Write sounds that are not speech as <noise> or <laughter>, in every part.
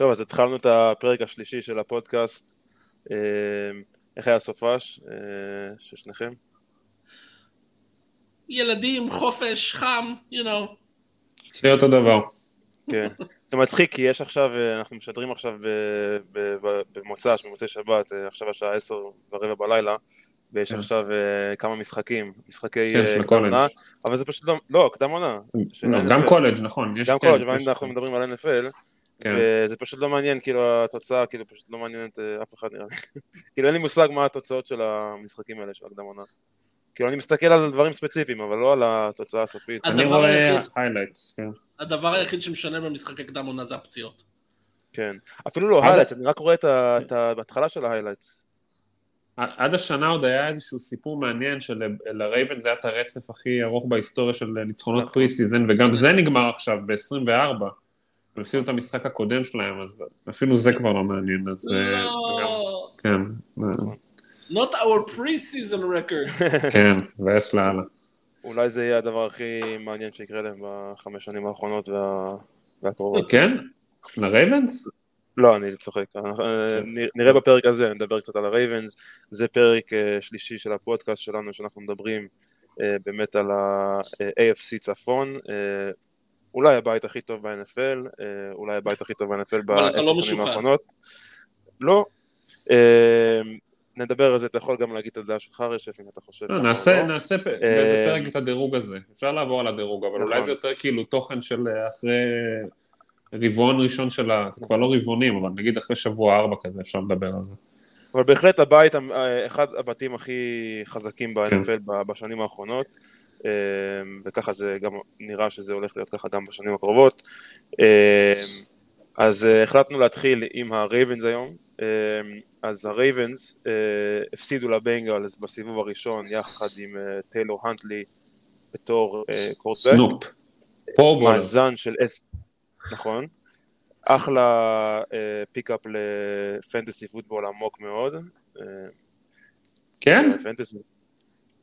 טוב, אז התחלנו את הפרק השלישי של הפודקאסט. אה, איך היה סופש אה, של שניכם? ילדים, חופש, חם, you know. אצלי אותו דבר. כן. זה מצחיק כי יש עכשיו, אה, אנחנו משדרים עכשיו במוצ"ש, במוצאי שבת, עכשיו השעה עשר ורבע בלילה, ויש כן. עכשיו כמה משחקים, משחקי כן, קדם עונה, אבל זה פשוט לא, לא, קדם עונה. לא, גם קולג', נכון. גם קולג', אבל אנחנו מדברים על NFL. כן. וזה פשוט לא מעניין, כאילו התוצאה, כאילו פשוט לא מעניינת אה, אף אחד נראה לי. <laughs> כאילו אין לי מושג מה התוצאות של המשחקים האלה של הקדם עונה. כאילו אני מסתכל על דברים ספציפיים, אבל לא על התוצאה הסופית. אני רואה highlights, כן. הדבר היחיד שמשנה במשחקי קדם עונה זה הפציעות. כן. אפילו לא highlights, אני רק רואה את ההתחלה של ה-highlights. עד השנה עוד היה איזשהו סיפור מעניין שלרייבנס היה את הרצף הכי ארוך בהיסטוריה של ניצחונות pre נכון. season, וגם זה נגמר עכשיו ב-24. הם הפסידו את המשחק הקודם שלהם, אז אפילו זה כבר לא מעניין, אז... אה, לא. כן. Not our pre-season record. <laughs> כן, ויאללה. אולי זה יהיה הדבר הכי מעניין שיקרה להם בחמש שנים האחרונות והקרובות. כן? לרייבנס? לא, אני צוחק. אה. נראה בפרק הזה, נדבר קצת על הרייבנס. זה פרק אה, שלישי של הפודקאסט שלנו, שאנחנו מדברים באמת על ה-AFC צפון. אולי הבית הכי טוב ב-NFL, אה, אולי הבית הכי טוב ב-NFL בעשר לא שנים האחרונות. לא. אה, נדבר על זה, אתה יכול גם להגיד את הדעה שלך רשף אם אתה חושב. לא, נעשה, לא. נעשה באיזה אה, פרק את הדירוג הזה, אפשר לעבור על הדירוג, אבל אולי נכון. זה יותר כאילו תוכן של אחרי רבעון ראשון של ה... זה כבר לא רבעונים, אבל נגיד אחרי שבוע ארבע כזה אפשר לדבר על זה. אבל בהחלט הבית, אחד הבתים הכי חזקים ב-NFL כן. בשנים האחרונות. אמ, וככה זה גם נראה שזה הולך להיות ככה גם בשנים הקרובות. אמ, אז אה, החלטנו להתחיל עם הרייבנס היום, אמ, אז הרייבנס אה, הפסידו לבנגלס בסיבוב הראשון יחד עם אה, טיילור הנטלי בתור קורטבק. סנופ. מאזן של אס... נכון. אחלה pickup ל fantasy football עמוק מאוד. כן? פנטסי.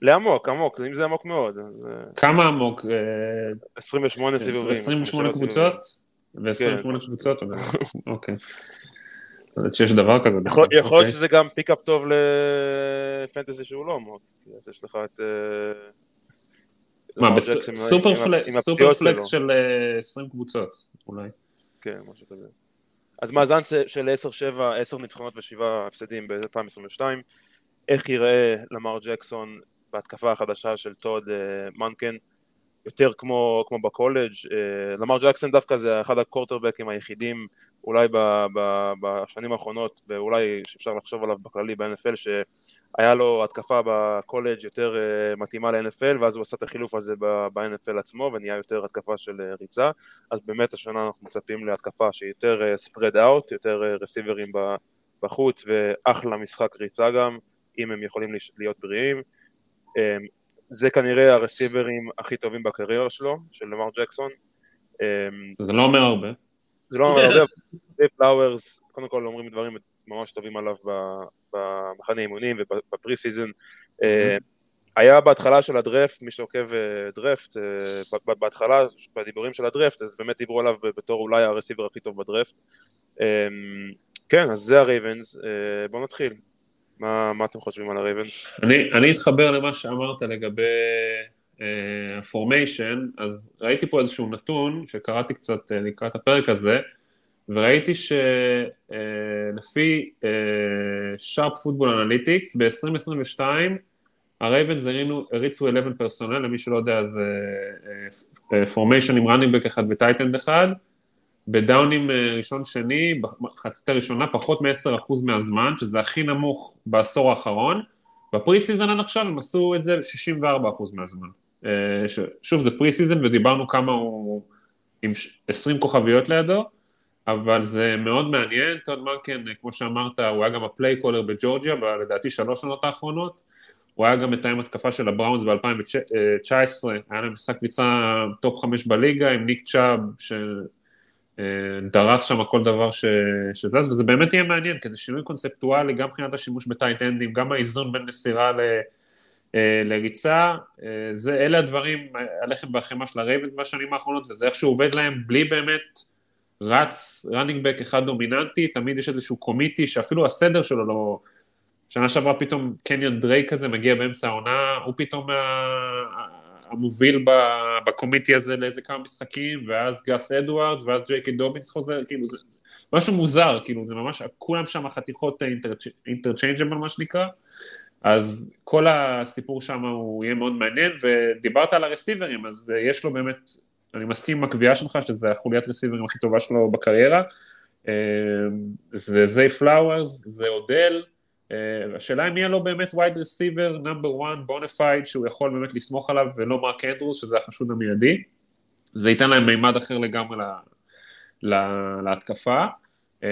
לעמוק, עמוק, אם זה עמוק מאוד, אז... אה, כמה עמוק? 28 אה, סיבובים. 28 קבוצות? ו-28 כן. קבוצות? <laughs> אוקיי. שיש דבר כזה. יכול להיות אוקיי. שזה גם פיקאפ טוב לפנטזי שהוא לא עמוק, אז יש לך את... אה, מה, בסופר פלקס של 20 קבוצות, אולי. כן, משהו כזה. אז מאזן של 10-7, 10 ניצחונות ו-7 הפסדים ב-2022, איך ייראה למר ג'קסון בהתקפה החדשה של טוד אה, מנקן, יותר כמו, כמו בקולג'. אה, למר ג'קסון דווקא זה אחד הקורטרבקים היחידים אולי ב, ב, בשנים האחרונות, ואולי שאפשר לחשוב עליו בכללי ב-NFL, שהיה לו התקפה בקולג' יותר אה, מתאימה ל-NFL, ואז הוא עשה את החילוף הזה ב-NFL עצמו, ונהיה יותר התקפה של ריצה. אז באמת השנה אנחנו מצפים להתקפה שהיא יותר spread out, יותר receiverים בחוץ, ואחלה משחק ריצה גם, אם הם יכולים להיות בריאים. אמ, זה כנראה ה receiverים הכי טובים בקריירה שלו, של לאמאר ג'קסון. אמ, זה לא אומר הרבה. זה לא אומר הרבה, <laughs> זיי פלאוורס, קודם כל אומרים דברים ממש טובים עליו במחנה אימונים וב pre-season. אמ, היה בהתחלה של הדרפט, מי שעוקב אה, דרפט, אה, בהתחלה, בדיבורים של הדרפט, אז באמת דיברו עליו בתור אולי ה receiver הכי טוב בדרפט. כן, אז זה הרייבנס, אה, בואו נתחיל. מה, מה אתם חושבים על הרייבנס? אני, אני אתחבר למה שאמרת לגבי ה formation, uh, אז ראיתי פה איזשהו נתון שקראתי קצת uh, לקראת הפרק הזה, וראיתי שלפי Sharp Football Analytics ב-2022 הרייבנס הריצו 11 personnel, למי שלא יודע זה formation uh, עם running אחד ו tight end אחד, ב downים אה, ראשון-שני, בחצית הראשונה, פחות מ-10% מהזמן, שזה הכי נמוך בעשור האחרון. ב pre-season עד עכשיו הם עשו את זה 64% מהזמן. אה, שוב, זה pre-season ודיברנו כמה הוא עם 20 כוכביות לידו, אבל זה מאוד מעניין, טוד מונקן, אה, כמו שאמרת, הוא היה גם ה play caller בג'ורג'יה, לדעתי שלוש שנות האחרונות, הוא היה גם מתאם התקפה של הבראונס ב-2019, היה להם משחק ריצה top חמש בליגה עם ניק צ'אב, דרס שם כל דבר ש... שזז, וזה באמת יהיה מעניין, כי זה שינוי קונספטואלי, גם מבחינת השימוש ב tight endים, גם האיזון בין מסירה ל... אה, לריצה, אה, זה, אלה הדברים, הלחם והחמאה של הרייבנס בשנים האחרונות, וזה איכשהו עובד להם בלי באמת רץ running back אחד דומיננטי, תמיד יש איזשהו committee שאפילו הסדר שלו לא... שנה שעברה פתאום קניאן דרייק כזה מגיע באמצע העונה, הוא פתאום המוביל ב committee הזה לאיזה כמה משחקים, ואז גס אדוארדס, ואז ג'יי קיי דובינס חוזר, כאילו זה, זה משהו מוזר, כאילו זה ממש, כולם שם חתיכות interchangeable מה שנקרא, אז כל הסיפור שם הוא יהיה מאוד מעניין, ודיברת על ה receiverים, אז יש לו באמת, אני מסכים עם הקביעה שלך שזה החוליית receiverים הכי טובה שלו בקריירה, זה זיי פלאוורס, זה אודל, השאלה אם יהיה לו באמת wide receiver number 1 bona fide שהוא יכול באמת לסמוך עליו ולא מרק אנדרוס שזה החשוד המיידי זה ייתן להם מימד אחר לגמרי לה, לה, להתקפה uh,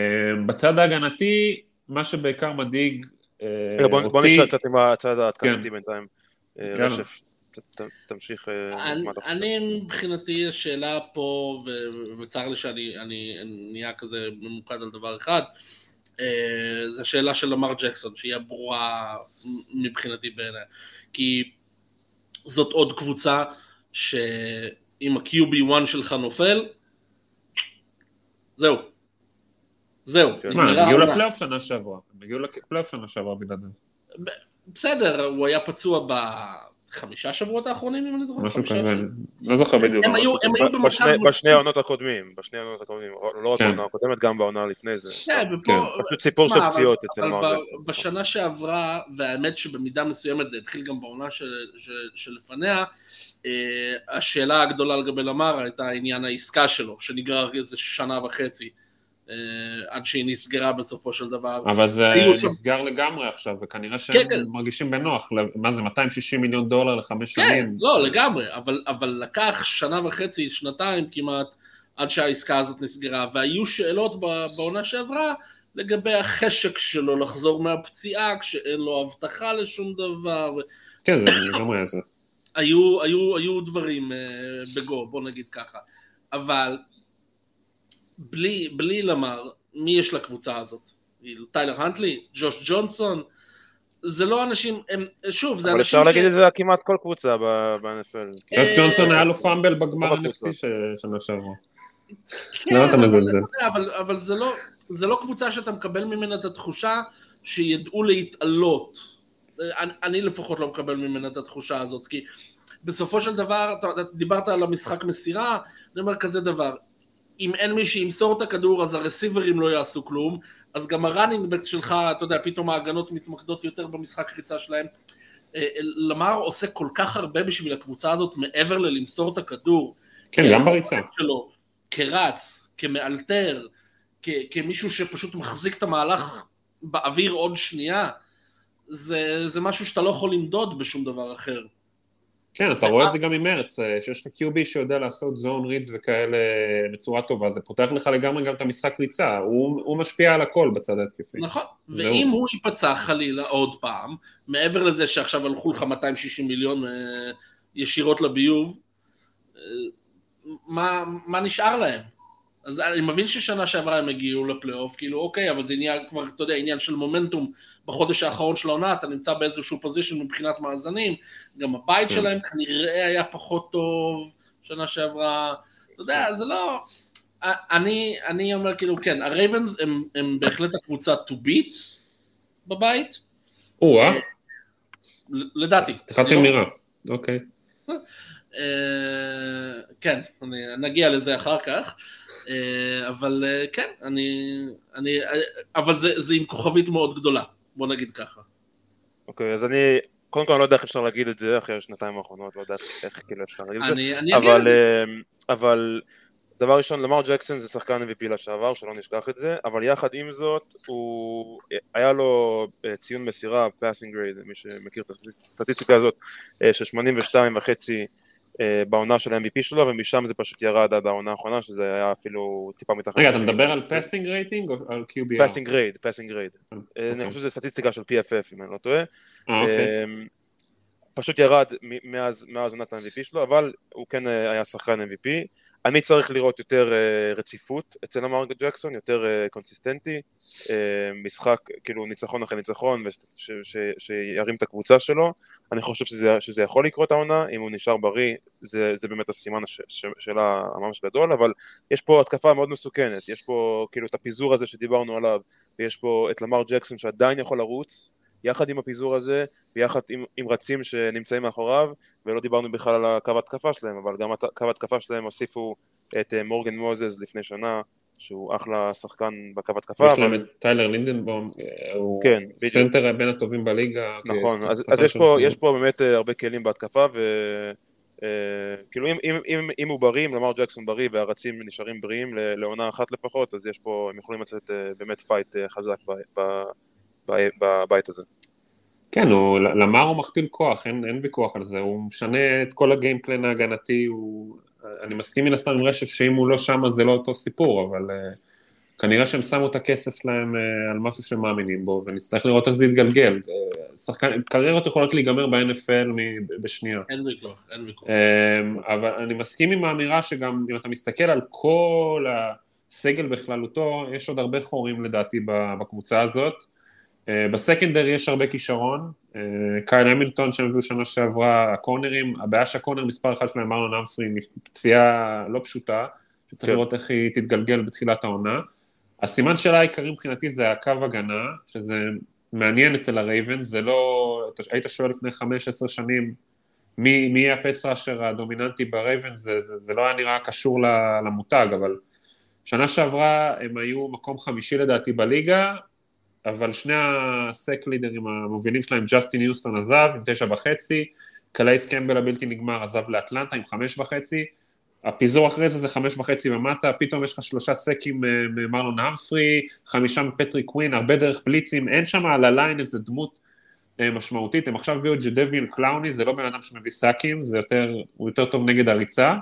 בצד ההגנתי מה שבעיקר מדאיג uh, בוא, אותי בוא נשאר קצת עם הצד ההתקפתי כן. בינתיים. רשף ת- תמשיך אה, אני- מבחינתי השאלה פה, ו- וצר לי שאני אני נהיה כזה ממוקד על דבר אחד, אה, זה השאלה של למר ג'קסון, שהיא הברורה מבחינתי בעיניי. כי זאת עוד קבוצה שאם ה-QB1 שלך נופל, זהו. זהו, כן. מה, הם הגיעו. לפלייאוף שנה שעברה, הם הגיעו לפלייאוף שנה שעברה בלעדיהם, בסדר, הוא היה פצוע בחמישה שבועות האחרונים, אם אני זוכר. משהו חמישה כזה. לא זוכר בדיוק, הם היו- במצב בשני- העונות הקודמים, בשני העונות הקודמים, לא רק כן. בעונה הקודמת, גם בעונה לפני זה. כן, ופה... פשוט סיפור של פציעות אצל אבל מר ב- ג'קסון. בשנה שעברה, והאמת שבמידה מסוימת זה התחיל גם בעונה של- של- שלפניה, אה, השאלה הגדולה לגבי למר הייתה עניין העסקה שלו, שנגרר איזה שנה וחצי, עד שהיא נסגרה בסופו של דבר. אבל זה היו שם- נסגר לגמרי עכשיו, וכנראה כן, שהם כן. מרגישים בנוח, מה זה 260 מיליון דולר לחמש כן, שנים, לא, לגמרי, אבל, אבל לקח שנה וחצי, שנתיים כמעט, עד שהעסקה הזאת נסגרה, והיו שאלות בעונה שעברה לגבי החשק שלו לחזור מהפציעה כשאין לו הבטחה לשום דבר, כן, זה לגמרי זה, היו, היו, היו דברים אה, בגו, בוא נגיד ככה. אבל בלי, בלי למר, מי יש לקבוצה הזאת? טיילר הנטלי? ג'וש ג'ונסון? זה לא אנשים, הם, שוב, זה אבל אנשים אפשר להגיד את זה על כמעט כל קבוצה ב-NFL. אה, רק ג'ונסון היה לו פאמבל בגמר לא. NFC ש- שנה שעברה, כן, למה אתה אבל- מזלזל? אבל, אבל זה, לא, זה לא קבוצה שאתה מקבל ממנה את התחושה שידעו להתעלות. אני, אני לפחות לא מקבל ממנה את התחושה הזאת, כי בסופו של דבר, אתה, אתה דיברת על המשחק מסירה, אני אומר כזה דבר, אם אין מי שימסור את הכדור אז הרסיברים לא יעשו כלום, אז גם הראנינג בקס שלך, אתה יודע, פתאום ההגנות מתמקדות יותר במשחק ריצה שלהם. אה, למר עושה כל כך הרבה בשביל הקבוצה הזאת מעבר ללמסור את הכדור. כן, גם בריצה, שלו, כרץ, כמאלתר, כ- כמישהו שפשוט מחזיק את המהלך באוויר עוד שנייה, זה, זה משהו שאתה לא יכול למדוד בשום דבר אחר. כן, אתה רואה את זה גם עם מרץ, אה, שיש לך QB שיודע לעשות זון רידס וכאלה בצורה טובה, זה פותח לך לגמרי גם את המשחק ריצה, הוא הוא משפיע על הכל בצד ההתקפי. נכון. ואם הוא ייפצע חלילה עוד פעם, מעבר לזה שעכשיו הלכו לך 260 מיליון אה, ישירות לביוב, אה, מה, מה נשאר להם? אז אני מבין ששנה שעברה הם הגיעו לפלייאוף, כאילו אוקיי, אבל זה נהיה כבר, אתה יודע, עניין של מומנטום בחודש האחרון של העונה, אתה נמצא באיזשהו פוזיישן מבחינת מאזנים, גם הבית כן. שלהם כנראה היה פחות טוב שנה שעברה, אתה יודע, זה לא... אני, אני אומר כאילו, כן, הרייבנס הם, הם בהחלט הקבוצה to beat בבית, או-אה, לדעתי. פתיחת לא- אמירה, אוקיי. אה, כן, אני, נגיע לזה אחר כך, אבל אה, כן, אני, אני, אה, אבל זה, זה עם כוכבית מאוד גדולה, בוא נגיד ככה. אוקיי, אז אני, קודם כל אני לא יודע איך אפשר להגיד את זה אחרי השנתיים האחרונות, לא יודע איך כאילו אפשר להגיד את זה, אני, אבל. אמ, אבל דבר ראשון, למר ג'קסון זה שחקן MVP לשעבר, שלא נשכח את זה, אבל יחד עם זאת, הוא, היה לו אה, ציון מסירה, passing grade, מי שמכיר את הסטטיסטיקה הזאת, אה, של 82 וחצי אה, בעונה של ה-MVP שלו, ומשם זה פשוט ירד עד העונה האחרונה, שזה היה אפילו טיפה מתחת. רגע, אתה מדבר על passing rating או על QBR? passing grade, passing grade. אה, אני אוקיי. חושב שזה סטטיסטיקה של PFF, אם אני לא טועה. אה, אוקיי. אמ, פשוט ירד מאז עונת ה-MVP שלו, אבל הוא כן אה, היה שחקן MVP. אני צריך לראות יותר uh, רציפות אצל לאמאר ג'קסון, יותר uh, consistency, uh, משחק, כאילו ניצחון אחרי ניצחון, ושירים את הקבוצה שלו. אני חושב שזה, שזה יכול לקרות העונה, אם הוא נשאר בריא, זה, זה באמת הסימן ש, ש, שאלה ממש גדול, אבל יש פה התקפה מאוד מסוכנת, יש פה כאילו את הפיזור הזה שדיברנו עליו, ויש פה את לאמאר ג'קסון שעדיין יכול לרוץ, יחד עם הפיזור הזה, ויחד עם, עם רצים שנמצאים מאחוריו, ולא דיברנו בכלל על הקו התקפה שלהם, אבל גם קו התקפה שלהם הוסיפו את אה, מורגן מוזס לפני שנה, שהוא אחלה שחקן בקו התקפה. יש להם את טיילר לינדרבאום, אה, הוא כן, center בין הטובים בליגה. נכון, אז, אז יש, פה, יש פה באמת אה, הרבה כלים בהתקפה, ו... כאילו אם, אם, אם, אם הוא בריא, אם למר ג'קסון בריא והרצים נשארים בריאים לעונה אחת לפחות, אז יש פה, הם יכולים לתת באמת פייט חזק בבית הזה. כן, הוא, למר הוא מכפיל כוח, אין, אין ויכוח על זה, הוא משנה את כל ה game plan ההגנתי, הוא, אני מסכים מן הסתם עם רשף שאם הוא לא שם זה לא אותו סיפור, אבל אה, כנראה שהם שמו את הכסף שלהם אה, על משהו שהם מאמינים בו, ונצטרך לראות איך זה יתגלגל. אה, שחקן, קריירות יכולות להיגמר ב-NFL בשנייה. אין ויכוח, אין ויכוח. Uh, אבל אני מסכים עם האמירה שגם אם אתה מסתכל על כל הסגל בכללותו, יש עוד הרבה חורים לדעתי בקבוצה הזאת. אה, בסקנדר יש הרבה כישרון, אה, קייל המילטון שהם הביאו שנה שעברה, הקורנרים, הבעיה שהקורנר מספר אחת שלהם, מרלון אמפרי, פציעה לא פשוטה, שצריך כן. לראות איך היא תתגלגל בתחילת העונה. הסימן שלה העיקרי מבחינתי זה הקו הגנה, שזה מעניין אצל הרייבנס, זה לא, היית שואל לפני חמש עשר שנים מי, מי ה pass rusher הדומיננטי ברייבנס, זה, זה, זה לא היה נראה קשור למותג, אבל שנה שעברה הם היו מקום חמישי לדעתי בליגה, אבל שני ה sack leader ים המובילים שלהם, ג'סטין יוסטון עזב עם תשע וחצי, קלאיס קמבל הבלתי נגמר עזב לאטלנטה עם חמש וחצי, הפיזור אחרי זה זה חמש וחצי ומטה, פתאום יש לך שלושה sack ים ממרלון האמפרי, חמישה מפטריק קווין, הרבה דרך בליצים, אין שם על ה line איזה דמות אה, משמעותית, הם עכשיו הביאו את ג'דביון קלאוני, זה לא בן אדם שמביא sack ים, זה יותר, הוא יותר טוב נגד הריצה,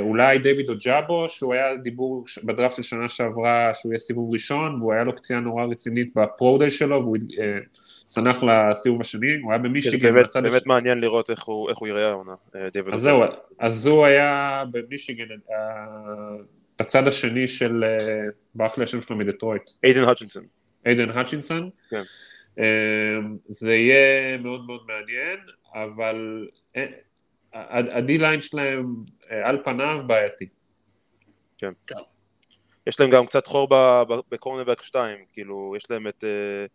אולי דיוויד אוג'אבו, שהוא היה דיבור בדראפט של שנה שעברה שהוא יהיה סיבוב ראשון, והוא היה לו פציעה נורא רצינית ב pro day שלו, והוא אה, צנח לסיבוב השני, הוא היה במישיגן. באמת, באמת הש... מעניין לראות איך הוא, איך הוא יראה העונה, אה, דיוויד אז זהו, אז הוא היה במישיגן, בצד השני של, ברח לי השם שלו מדטרויט. איידן האצ'ינסון. איידן האצ'ינסון. כן. זה יהיה מאוד מאוד מעניין, אבל הדי-ליין שלהם אה, על פניו בעייתי. כן. יש להם גם קצת חור בקורנברג 2, כאילו, יש להם את, אה,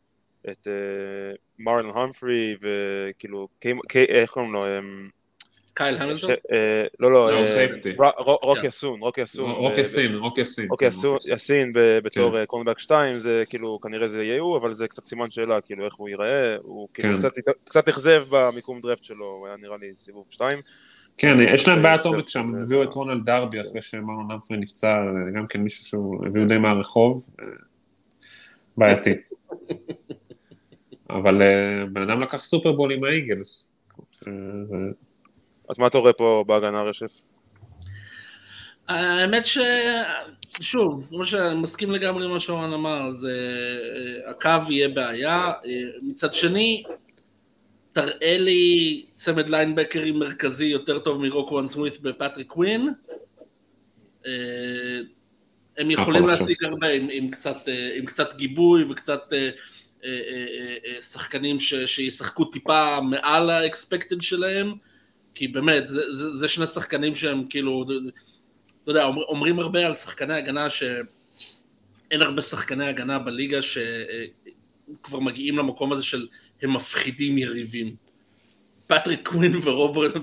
את אה, מרלן המפרי וכאילו, איך קוראים לו? קייל המילטון? לא, לא, רוק יה-סין, רוק יה-סין. רוק יה-סין, רוק יה-סין. רוק יה-סין בתור cornerback 2, זה כאילו, כנראה זה יהיה הוא, אבל זה קצת סימן שאלה, כאילו, איך הוא ייראה, הוא כאילו קצת אכזב במיקום דרפט שלו, הוא היה נראה לי סיבוב 2. כן, יש להם בעיית עומק שם, הביאו את רונלד דרבי אחרי שמרלון האמפרי נפצע, גם כן מישהו שהוא הביאו די מהרחוב, בעייתי. <laughs> אבל בן אדם לקח סופרבול עם האיגלס. אז מה אתה רואה פה בהגנה רשף? האמת ש... שוב, כמו שאני מסכים לגמרי עם מה שאורן אמר, זה... הקו יהיה בעיה. מצד שני, תראה לי צמד linebacker ים מרכזי יותר טוב מרוקוואן סמית ופטריק קווין. הם יכולים להשיג הרבה עם, עם, קצת, עם קצת גיבוי וקצת שחקנים ש, שישחקו טיפה מעל ה expected שלהם. כי באמת, זה, זה, זה שני שחקנים שהם כאילו, אתה יודע, אומר, אומרים הרבה על שחקני הגנה שאין הרבה שחקני הגנה בליגה שכבר מגיעים למקום הזה של הם מפחידים יריבים. פטריק קווין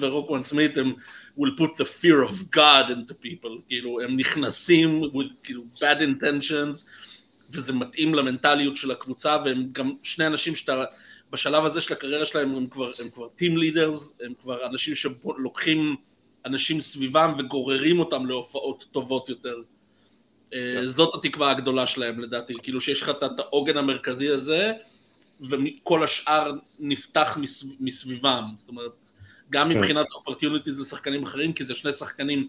ורוקוואן סמית הם will put the fear of God into people, כאילו הם נכנסים with כאילו bad intentions וזה מתאים למנטליות של הקבוצה והם גם שני אנשים שאתה בשלב הזה של הקריירה שלהם הם כבר, הם כבר טים לידרס, הם כבר אנשים שלוקחים אנשים סביבם וגוררים אותם להופעות טובות יותר. אה, זאת התקווה הגדולה שלהם לדעתי, כאילו שיש לך את העוגן המרכזי הזה וכל השאר נפתח מסביבם, זאת אומרת גם כן. מבחינת אופרטיוניטי זה שחקנים אחרים כי זה שני שחקנים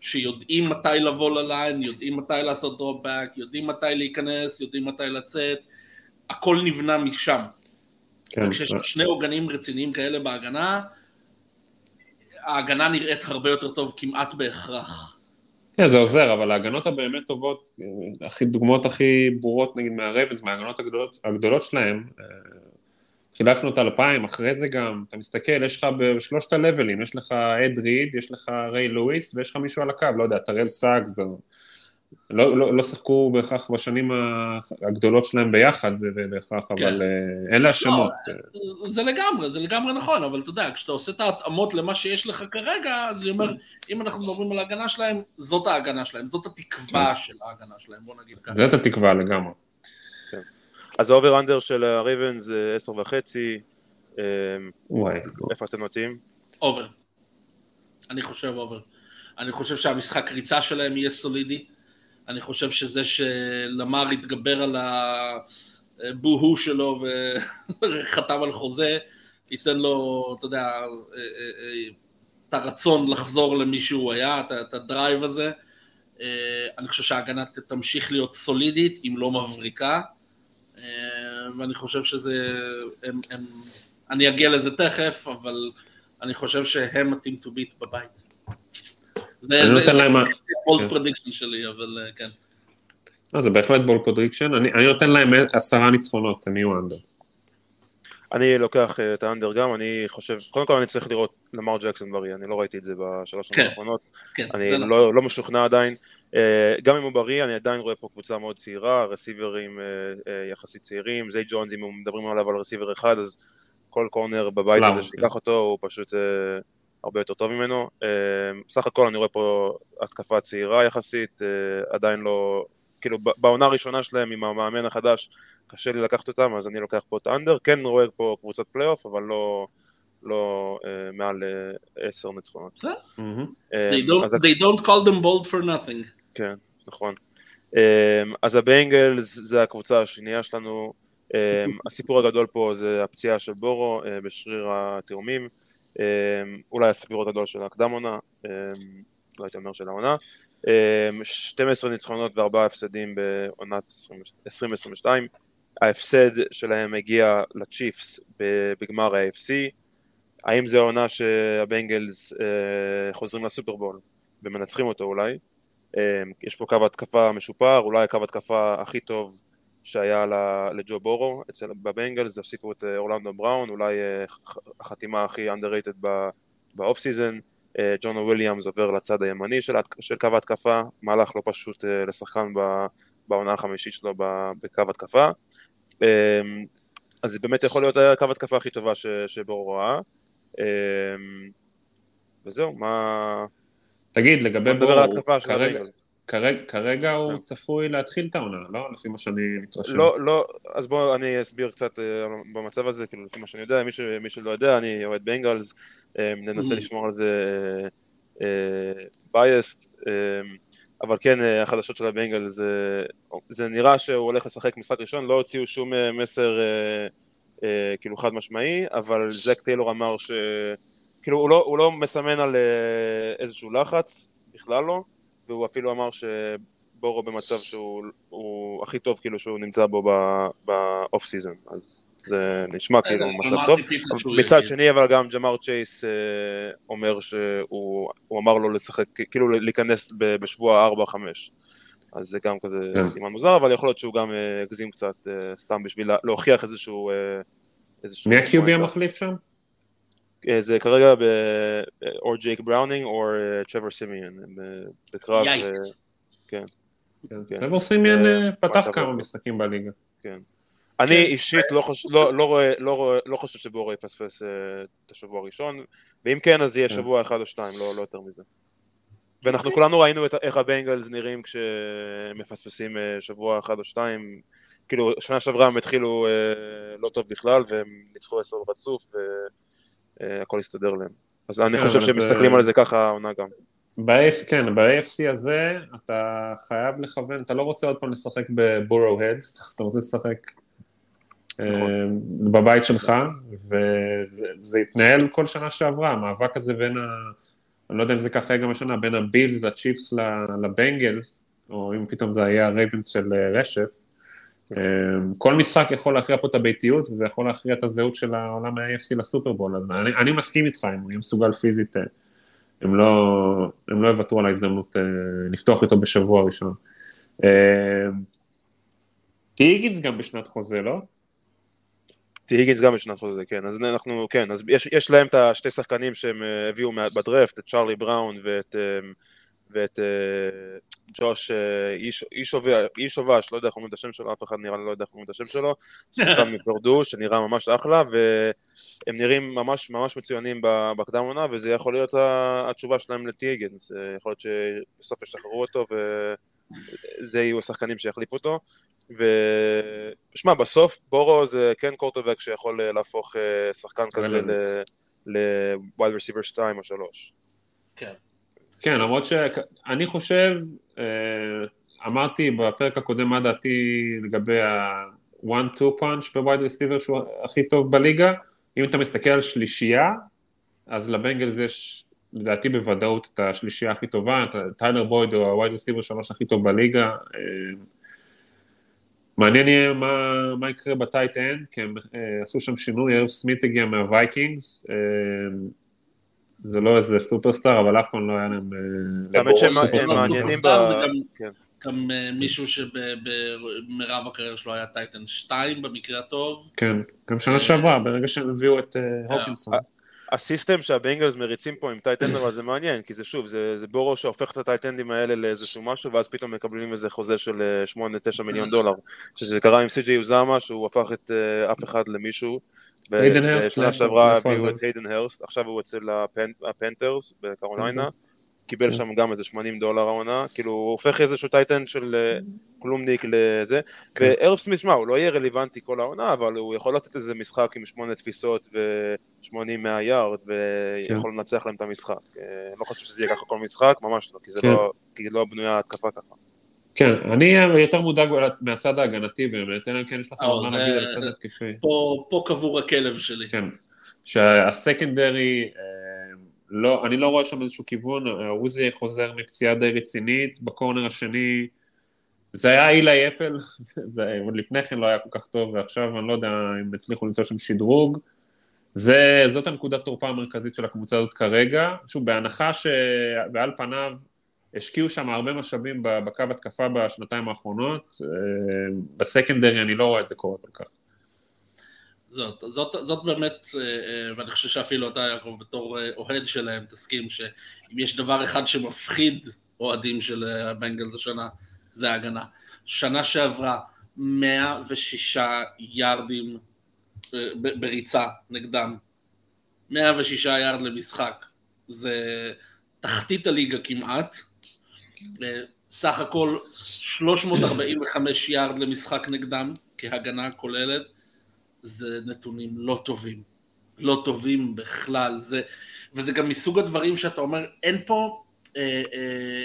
שיודעים מתי לבוא ל line, יודעים מתי לעשות drop back, יודעים מתי להיכנס, יודעים מתי לצאת, הכל נבנה משם. כן. וכשיש שני עוגנים רציניים כאלה בהגנה, ההגנה נראית הרבה יותר טוב כמעט בהכרח. כן, זה עוזר, אבל ההגנות הבאמת טובות, הכי, דוגמאות הכי ברורות נגיד מהרייבנס, מההגנות הגדולות, הגדולות שלהם, אה, תחילת שנות האלפיים, אחרי זה גם, אתה מסתכל, יש לך בשלושת ה level ים, יש לך אד ריד, יש לך ריי לואיס, ויש לך מישהו על הקו, לא יודע, טרל סאגס, לא, לא, לא שיחקו בהכרח בשנים הגדולות שלהם ביחד בהכרח, כן. אבל אה, אין לה שמות. לא, זה לגמרי, זה לגמרי נכון, אבל אתה יודע, כשאתה עושה את ההתאמות למה שיש לך כרגע, אז אני אומר, אם אנחנו מדברים על ההגנה שלהם, זאת ההגנה שלהם, זאת התקווה כן. של ההגנה שלהם, בוא נגיד ככה. זאת התקווה לגמרי. כן. אז ה over under של הרייבנס זה עשר וחצי, אה, איפה אתם נוטים? over. אני חושב over. אני חושב שהמשחק ריצה שלהם יהיה סולידי. אני חושב שזה שלמר התגבר על ה boohoo שלו וחתם על חוזה, ייתן לו, אתה יודע, את הרצון לחזור למי שהוא היה, את ה drive הזה. אני חושב שההגנה תמשיך להיות סולידית, אם לא מבריקה, ואני חושב שזה, הם, הם, אני אגיע לזה תכף, אבל אני חושב שהם ה team to beat בבית. זה. bold prediction כן. שלי, אבל אה, כן. לא, זה בהחלט bold prediction, אני נותן להם עשרה ניצחונות, הם יהיו under. אני לוקח אה, את ה under גם, אני חושב, קודם כל אני צריך לראות למר ג'קסון בריא, אני לא ראיתי את זה בשלוש שנים כן, האחרונות, כן, אני לא, לא, לא משוכנע עדיין, אה, גם אם הוא בריא, אני עדיין רואה פה קבוצה מאוד צעירה, receiver ים יחסית צעירים, זיי ג'ונס, אם מדברים עליו על רסיבר אחד, אז כל קורנר בבית הזה שתיקח אותו, הוא פשוט הרבה יותר טוב ממנו. אה, סך הכל אני רואה פה התקפה צעירה יחסית, אה, עדיין לא, כאילו בעונה הראשונה שלהם עם המאמן החדש קשה לי לקחת אותם, אז אני לוקח פה את האנדר, כן רואה פה קבוצת פלייאוף, אבל לא, לא uh, מעל עשר ניצחונות. They don't call them bold for nothing. כן, נכון. אז הבנגלס זה הקבוצה השנייה שלנו, <laughs> הסיפור הגדול פה זה הפציעה של בורו בשריר התאומים. אמ, אולי הסיפור הגדול של הקדם עונה, אמ, לא הייתי אומר של העונה, 12 אמ, ניצחונות וארבעה הפסדים בעונת 2022, ההפסד שלהם הגיע לצ'יפס בגמר ה-AFC, האם זה העונה שהבנגלס אה, חוזרים לסופרבול ומנצחים אותו אולי, יש פה קו התקפה משופר, אולי הקו התקפה הכי טוב שהיה לג'ו בורו אצל בבנגלס, הוסיפו את אה, אורלנדו בראון, אולי אה, החתימה הכי underrated ב off season, אה, ג'ונה וויליאמס עובר לצד הימני של, של קו ההתקפה, מהלך לא פשוט לשחקן בעונה החמישית שלו בקו התקפה, אז זה באמת יכול להיות הקו התקפה הכי טובה שבורו ראה, וזהו, מה... תגיד, לגבי בורו, כרגע... כרגע, כרגע הוא כן. צפוי להתחיל את העונה, לא? לפי מה שאני מתרשם. לא, לא, אז בואו אני אסביר קצת uh, במצב הזה, כאילו לפי מה שאני יודע, מי, ש, מי שלא יודע, אני אוהד בנגלס, um, ננסה mm. לשמור על זה בייסט, um, אבל כן, החדשות של הבנגלס, זה, זה נראה שהוא הולך לשחק משחק ראשון, לא הוציאו שום מסר כאילו חד משמעי, אבל זק טיילור אמר ש... כאילו הוא לא, הוא לא מסמן על איזשהו לחץ, בכלל לא. אפילו אמר שבורו במצב שהוא הכי טוב כאילו שהוא נמצא בו באוף סיזון, אז זה נשמע כאילו מצב טוב. מצד שני אבל גם ג'מאר צ'ייס אה, אומר שהוא אמר לו לשחק, כאילו להיכנס בשבוע 4-5. אז זה גם כזה כן. סימן מוזר, אבל יכול להיות שהוא גם אה, הגזים קצת אה, סתם בשביל להוכיח איזשהו... מי ה-QB המחליף שם? זה כרגע ב... או ג'ייק בראונינג או צ'בר סימיאן, בקרב, כן. צ'בר סימיאן אה, פתח כמה משחקים בליגה. כן. אני כן. אישית לא, לא, לא, לא חושב שבורו יפספס אה, את השבוע הראשון, ואם כן אז יהיה כן. שבוע אחד או שתיים, לא יותר מזה. ואנחנו אוקיי. כולנו ראינו איך הבנגלס נראים כשמפספסים אה, שבוע אחד או שתיים, כאילו שנה שעברה הם התחילו לא טוב בכלל והם ניצחו עשר רצוף אה, הכל יסתדר להם. אז אני כן, חושב שהם מסתכלים על זה ככה העונה גם. כן, ב-AFC הזה אתה חייב לכוון, אתה לא רוצה עוד פעם לשחק בבורו הדס, <laughs> אתה רוצה לשחק אה, נכון. בבית שלך, וזה התנהל כל שנה שעברה, המאבק הזה בין ה... אני לא יודע אם זה ככה גם השנה, בין הבילס, לצ'יפס, לבנגלס, או אם פתאום זה היה הרייבנס של אה, רשף, כל משחק יכול להכריע פה את הביתיות, וזה יכול להכריע את הזהות של העולם ה-AFC לסופרבול, אז אני, אני מסכים איתך, אם הוא יהיה מסוגל פיזית אה, הם לא, הם לא יוותרו על ההזדמנות אה, לפתוח איתו בשבוע ראשון. טי היגינס גם בשנת חוזה, לא? היגינס גם בשנת חוזה, כן, אז אנחנו, כן, אז יש, יש להם את השתי שחקנים שהם אה, הביאו בדרפט, את צ'ארלי בראון ואת, ואת ג'וש אישובש, לא יודע איך אומרים את השם שלו, אף אחד נראה לי לא יודע איך אומרים את השם שלו, <laughs> שחקן מפרדו, שנראה ממש אחלה, והם נראים ממש ממש מצוינים בקדם עונה, וזה יכול להיות התשובה שלהם לטי היגינס, יכול להיות שבסוף ישחררו אותו וזה יהיו השחקנים שיחליפו אותו. ושמע, בסוף בורו זה כן קורטובק שיכול להפוך שחקן כזה ל- wide receiver 2 או 3. כן. כן, למרות שאני חושב, אמרתי בפרק הקודם מה דעתי לגבי ה-one-two punch ב wide receiver שהוא הכי טוב בליגה, אם אתה מסתכל על שלישייה, אז לבנגלס יש לדעתי בוודאות את השלישייה הכי טובה, טיילר בויד הוא ה wide receiver שלוש הכי טוב בליגה, מעניין יהיה מה, מה יקרה ב tight end, כי הם עשו שם שינוי, ארב סמית הגיע מהווייקינגס, זה לא איזה סופרסטאר, אבל אף פעם לא היה להם... האמת שהם מעניינים ב... גם מישהו שבמרב הקריירה שלו היה tight end 2 במקרה הטוב. כן, גם שנה שעברה, ברגע שהם הביאו את הוקינסון. ה system שהבנגלס מריצים פה עם tight end זה מעניין, כי זה שוב, זה, זה בורו שהופך את ה tight end ים האלה לאיזשהו משהו, ואז פתאום מקבלים איזה חוזה של 8-9 מיליון דולר. שזה קרה עם סי.ג'י יוזמה, שהוא הפך את uh, אף אחד למישהו. היידן הרסט. בשנה שעברה הביאו את היידן הרסט, עכשיו הוא אצל הפנתרס בקרוליינה, קיבל שם גם איזה 80 דולר העונה, כאילו הוא הופך איזשהו טייטן של כלומניק לזה, וערב סמית, שמע, הוא לא יהיה רלוונטי כל העונה, אבל הוא יכול לתת איזה משחק עם שמונה תפיסות ו-80 מהיארד, ויכול לנצח להם את המשחק. לא חושב שזה יהיה ככה כל משחק, ממש לא, כי זה לא בנויה התקפה ככה. כן, אני יותר מודאג מהצד ההגנתי באמת, אלא אם כן יש לך מה להגיד על הצד התקפי. פה קבור הכלב שלי. כן, שהסקנדרי, לא, אני לא רואה שם איזשהו כיוון, עוזי חוזר מפציעה די רצינית, בקורנר השני, זה היה אילי אפל, <laughs> זה לפני כן לא היה כל כך טוב, ועכשיו אני לא יודע אם הצליחו למצוא שם שדרוג. זה, זאת הנקודת תורפה המרכזית של הקבוצה הזאת כרגע, שוב, בהנחה שעל פניו השקיעו שם הרבה משאבים בקו התקפה בשנתיים האחרונות, בסקנדרי אני לא רואה את זה קורה כל כך. זאת, זאת, זאת באמת, ואני חושב שאפילו אתה יעקב בתור אוהד שלהם תסכים שאם יש דבר אחד שמפחיד אוהדים של הבנגלס השנה זה ההגנה. שנה שעברה 106 יארדים בריצה נגדם, 106 יארד למשחק, זה תחתית הליגה כמעט, סך הכל 345 יארד למשחק נגדם כהגנה כוללת, זה נתונים לא טובים, לא טובים בכלל, זה, וזה גם מסוג הדברים שאתה אומר, אין פה, אה, אה,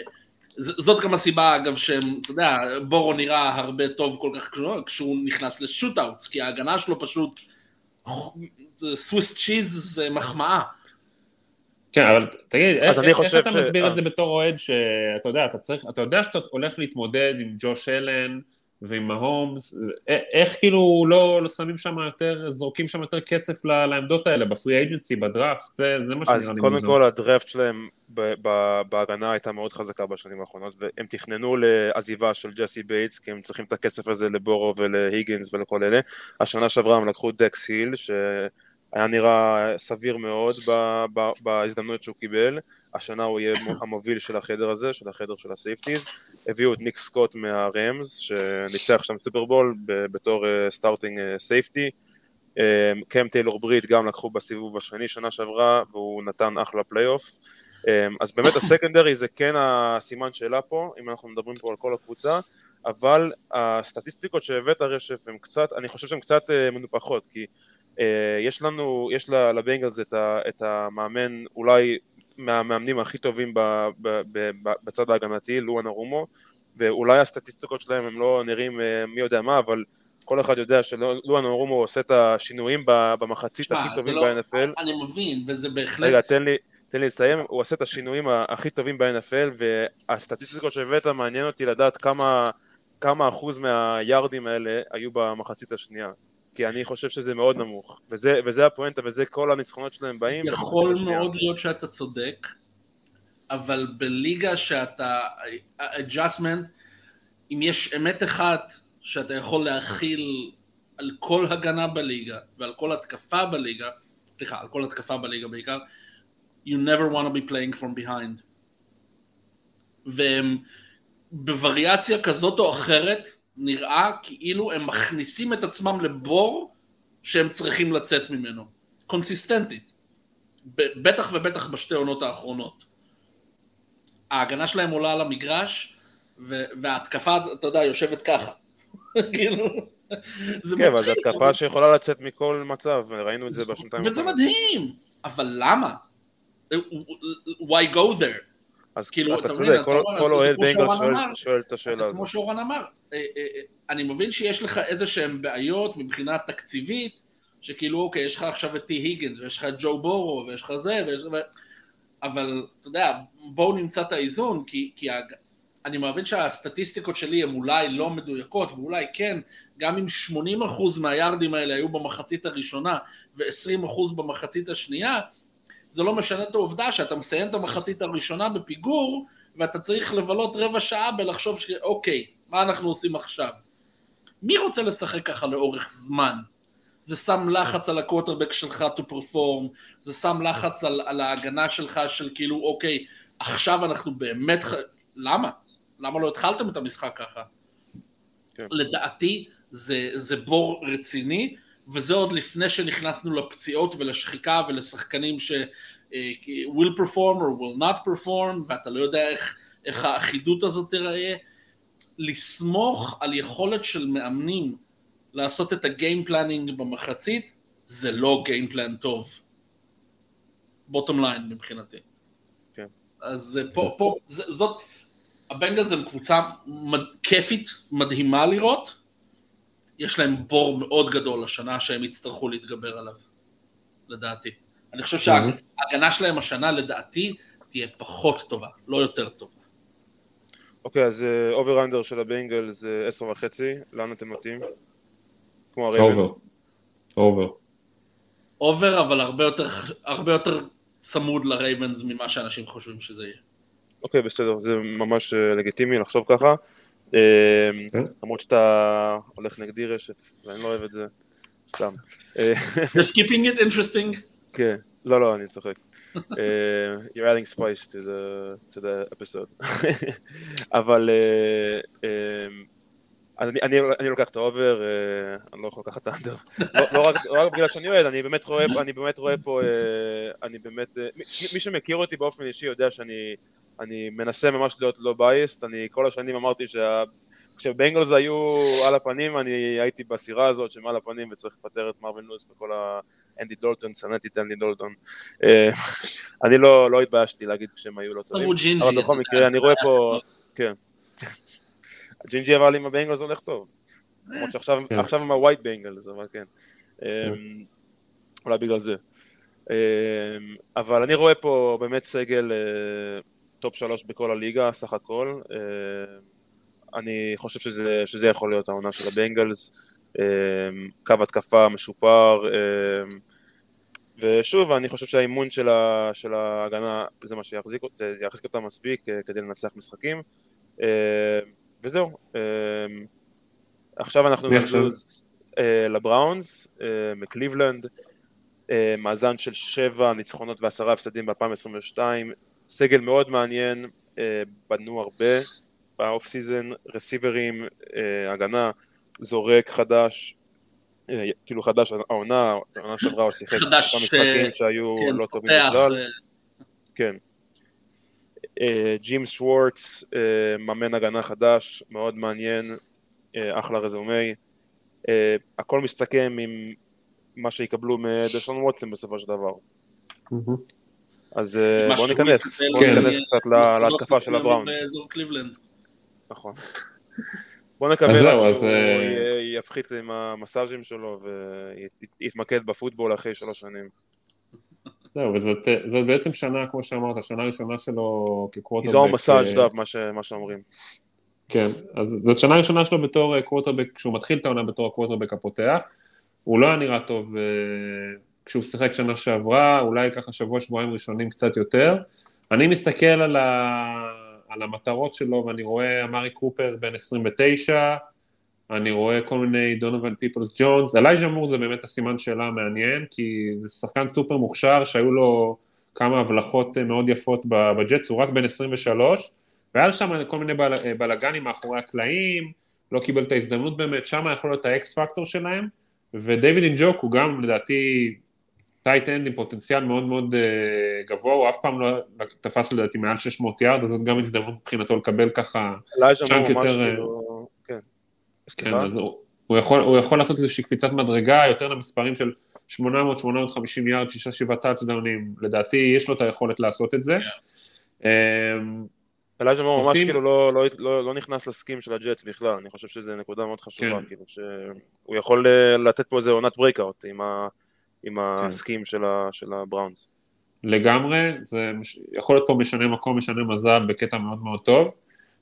זאת גם הסיבה אגב שהם, אתה יודע, בורו נראה הרבה טוב כל כך כשהוא נכנס לשוטאוטס, כי ההגנה שלו פשוט, סוויסט צ'יז זה מחמאה. כן, אבל תגיד, איך, איך חושב אתה ש... מסביר את זה בתור אוהד שאתה יודע, אתה צריך, אתה יודע שאתה הולך להתמודד עם ג'וש אלן ועם מהומס, איך כאילו לא, לא שמים שם יותר, זורקים שם יותר כסף לעמדות האלה, ב free agency, בדראפט, זה, זה מה שנראה לי מוזר. אז קודם כל הדראפט שלהם בהגנה הייתה מאוד חזקה בשנים האחרונות, והם תכננו לעזיבה של ג'סי בייטס, כי הם צריכים את הכסף הזה לבורו ולהיגינס ולכל אלה. השנה שעברה הם לקחו דאקס היל, ש... היה נראה סביר מאוד בהזדמנות שהוא קיבל, השנה הוא יהיה המוביל של החדר הזה, של החדר של ה safeties, הביאו את ניק סקוט מהרמס, שניצח שם סופרבול בתור starting safety, קם טיילור ברית גם לקחו בסיבוב השני שנה שעברה, והוא נתן אחלה פלייאוף, אז באמת ה secondary זה כן הסימן שאלה פה, אם אנחנו מדברים פה על כל הקבוצה, אבל הסטטיסטיקות שהבאת רשף הם קצת, אני חושב שהן קצת מנופחות, כי יש לנו, יש לבנגלס את, את המאמן אולי מהמאמנים הכי טובים בצד ההגנתי, לואן ארומו, ואולי הסטטיסטיקות שלהם הם לא נראים מי יודע מה, אבל כל אחד יודע שלואן ארומו עושה את השינויים במחצית הכי טובים לא, ב-NFL. אני מבין, וזה בהחלט... רגע, תן לי, תן לי לסיים, הוא עושה את השינויים הכי טובים ב-NFL, והסטטיסטיקות שהבאת מעניין אותי לדעת כמה, כמה אחוז מהיארדים האלה היו במחצית השנייה. כי אני חושב שזה מאוד נמוך, וזה, וזה הפואנטה, וזה כל הניצחונות שלהם באים. יכול מאוד להיות שאתה צודק, אבל בליגה שאתה, adjustment, אם יש אמת אחת שאתה יכול להכיל על כל הגנה בליגה ועל כל התקפה בליגה, סליחה, על כל התקפה בליגה בעיקר, you never want to be playing from behind. והם בווריאציה כזאת או אחרת, נראה כאילו הם מכניסים את עצמם לבור שהם צריכים לצאת ממנו. קונסיסטנטית. בטח ובטח בשתי עונות האחרונות. ההגנה שלהם עולה על המגרש, וההתקפה, אתה יודע, יושבת ככה. <laughs> כאילו, זה כן, אבל זו התקפה שיכולה לצאת מכל מצב, ראינו את זה בשנתיים. וזה מדהים, אבל למה? why go there? אז כאילו, אתה צודק, כל אוהד בנגל שואל את השאלה הזאת. כמו שאורן אמר, אה, אה, אה, אני מבין שיש לך איזה שהן בעיות מבחינה תקציבית, שכאילו אוקיי, יש לך עכשיו את טי היגנס, ויש לך את ג'ו בורו, ויש לך זה, ויש... אבל אתה יודע, בואו נמצא את האיזון, כי, כי אני מבין שהסטטיסטיקות שלי הן אולי לא מדויקות, ואולי כן, גם אם 80% מהיארדים האלה היו במחצית הראשונה ו-20% במחצית השנייה, זה לא משנה את העובדה שאתה מסיים את המחצית הראשונה בפיגור, ואתה צריך לבלות רבע שעה בלחשוב שאוקיי, מה אנחנו עושים עכשיו? מי רוצה לשחק ככה לאורך זמן? זה שם לחץ על הקווטרבק שלך to perform, זה שם לחץ על, על ההגנה שלך של כאילו אוקיי, עכשיו אנחנו באמת, ח... למה? למה לא התחלתם את המשחק ככה? כן. לדעתי זה, זה בור רציני, וזה עוד לפני שנכנסנו לפציעות ולשחיקה ולשחקנים ש... אה, will perform or will not perform, ואתה לא יודע איך, איך האחידות הזאת תיראה. לסמוך על יכולת של מאמנים לעשות את ה game planning במחצית, זה לא game plan טוב. bottom line מבחינתי. כן. אז פה, פה, זאת, הבנגלס הם קבוצה מד, כיפית, מדהימה לראות, יש להם בור מאוד גדול השנה שהם יצטרכו להתגבר עליו, לדעתי. אני חושב שההגנה שלהם השנה לדעתי תהיה פחות טובה, לא יותר טובה. אוקיי, אז over under של הבנגלס עשר וחצי, לאן אתם נוטים? כמו הרייבנס. over. over, אבל הרבה יותר, הרבה יותר צמוד לרייבנס ממה שאנשים חושבים שזה יהיה. אוקיי, בסדר, זה ממש אה, לגיטימי לחשוב ככה. אה, כן. למרות שאתה הולך נגדי רשף, ואני לא אוהב את זה, סתם. אה, <laughs> Just keeping it interesting. כן, לא, לא, אני צוחק. you're adding spice to the, to the episode. <laughs> אבל אז אני, אני, אני לוקח את ה over, אני לא יכול לקחת את האנדר. לא, לא, רק, לא רק בגלל שאני אוהד, אני באמת רואה, אני באמת רואה פה, אני באמת, מי, מי שמכיר אותי באופן אישי יודע שאני אני מנסה ממש להיות לא בייסט, אני כל השנים אמרתי שכשבנגלס היו על הפנים, אני הייתי בסירה הזאת שהם על הפנים וצריך לפטר את מרווין לוס וכל האנדי דולטון, שנאתי את אנדי דולטון. אה, אני לא, לא התביישתי להגיד כשהם היו לא טובים, אבל בכל מקרה אני רואה פה, כן. ג'ינג'י אבל עם הבנגלס הולך טוב. למרות שעכשיו. הם ה white בנגלס, אבל כן. כן. אמ, אולי בגלל זה. אמ, אבל אני רואה פה באמת סגל אה, top שלוש בכל הליגה סך הכל. אה, אני חושב שזה, שזה יכול להיות העונה של הבנגלס. אה, קו התקפה משופר. אה, ושוב, אני חושב שהאימון של, ה, של ההגנה זה מה שיחזיק, שיחזיק אותה מספיק כדי לנצח משחקים. וזהו. עכשיו אנחנו נזוז לבראונס, מקליבלנד, מאזן של שבע ניצחונות ועשרה הפסדים ב-2022, סגל מאוד מעניין, אה, בנו הרבה ב off season, receiver ים, אה, הגנה, זורק חדש, אה, כאילו חדש, העונה, העונה שעברה הוא שיחק כמה משחקים שהיו כן, לא טובים בכלל. כן. ג'ים שוורטס, מאמן הגנה חדש, מאוד מעניין, אחלה רזומי. הכל מסתכם עם מה שיקבלו מדשון ווטסון בסופו של דבר. אז אה, בואו ניכנס, בואו ניכנס קצת להתקפה של הבראון. נכון. בואו נקווה שהוא אה, יפחית עם המסאז'ים שלו ויתמקד בפוטבול אחרי שלוש שנים. זהו, וזאת בעצם שנה, כמו שאמרת, שנה ראשונה שלו כקווטרבק. איזור מסאז' דאב, מה שאומרים. כן, אז זאת שנה ראשונה שלו בתור קווטרבק, כשהוא מתחיל את העונה בתור הקווטרבק הפותח. הוא לא היה נראה טוב כשהוא שיחק שנה שעברה, אולי ככה שבוע, שבועיים ראשונים קצת יותר, אני מסתכל על, ה... על המטרות שלו ואני רואה אמרי קופר בן 29, אני רואה כל מיני דונובל פיפלס ג'ונס, אלייז'ה מור זה באמת הסימן שאלה המעניין, כי זה שחקן סופר מוכשר שהיו לו כמה הבלחות מאוד יפות בג'טס, הוא רק בן 23, והיה שם כל מיני בל... בלאגנים מאחורי הקלעים, לא קיבל את ההזדמנות באמת, שם יכול להיות ה X factor שלהם, ודייוויד אינג'וקו הוא גם לדעתי tight end עם פוטנציאל מאוד מאוד uh, גבוה, הוא אף פעם לא תפס לדעתי מעל 600 יארד, אז זאת גם הזדמנות מבחינתו לקבל ככה chunk יותר... כאילו... כן. כן, אז הוא, הוא, יכול, הוא יכול לעשות איזושהי קפיצת מדרגה יותר למספרים של 800-850 יארד, 6-7 טאצדאונים, לדעתי יש לו את היכולת לעשות את זה. Yeah. Um, אלייז'ה מור ממש כאילו לא, לא, לא, לא נכנס לסקים של הג'טס בכלל, אני חושב שזו נקודה מאוד חשובה, כן. כאילו שהוא יכול אה, לתת פה איזה עונת breakout עם, ה, עם כן. הסקים של, ה, של הבראונס. לגמרי, זה יכול להיות פה משנה מקום, משנה מזל בקטע מאוד מאוד טוב.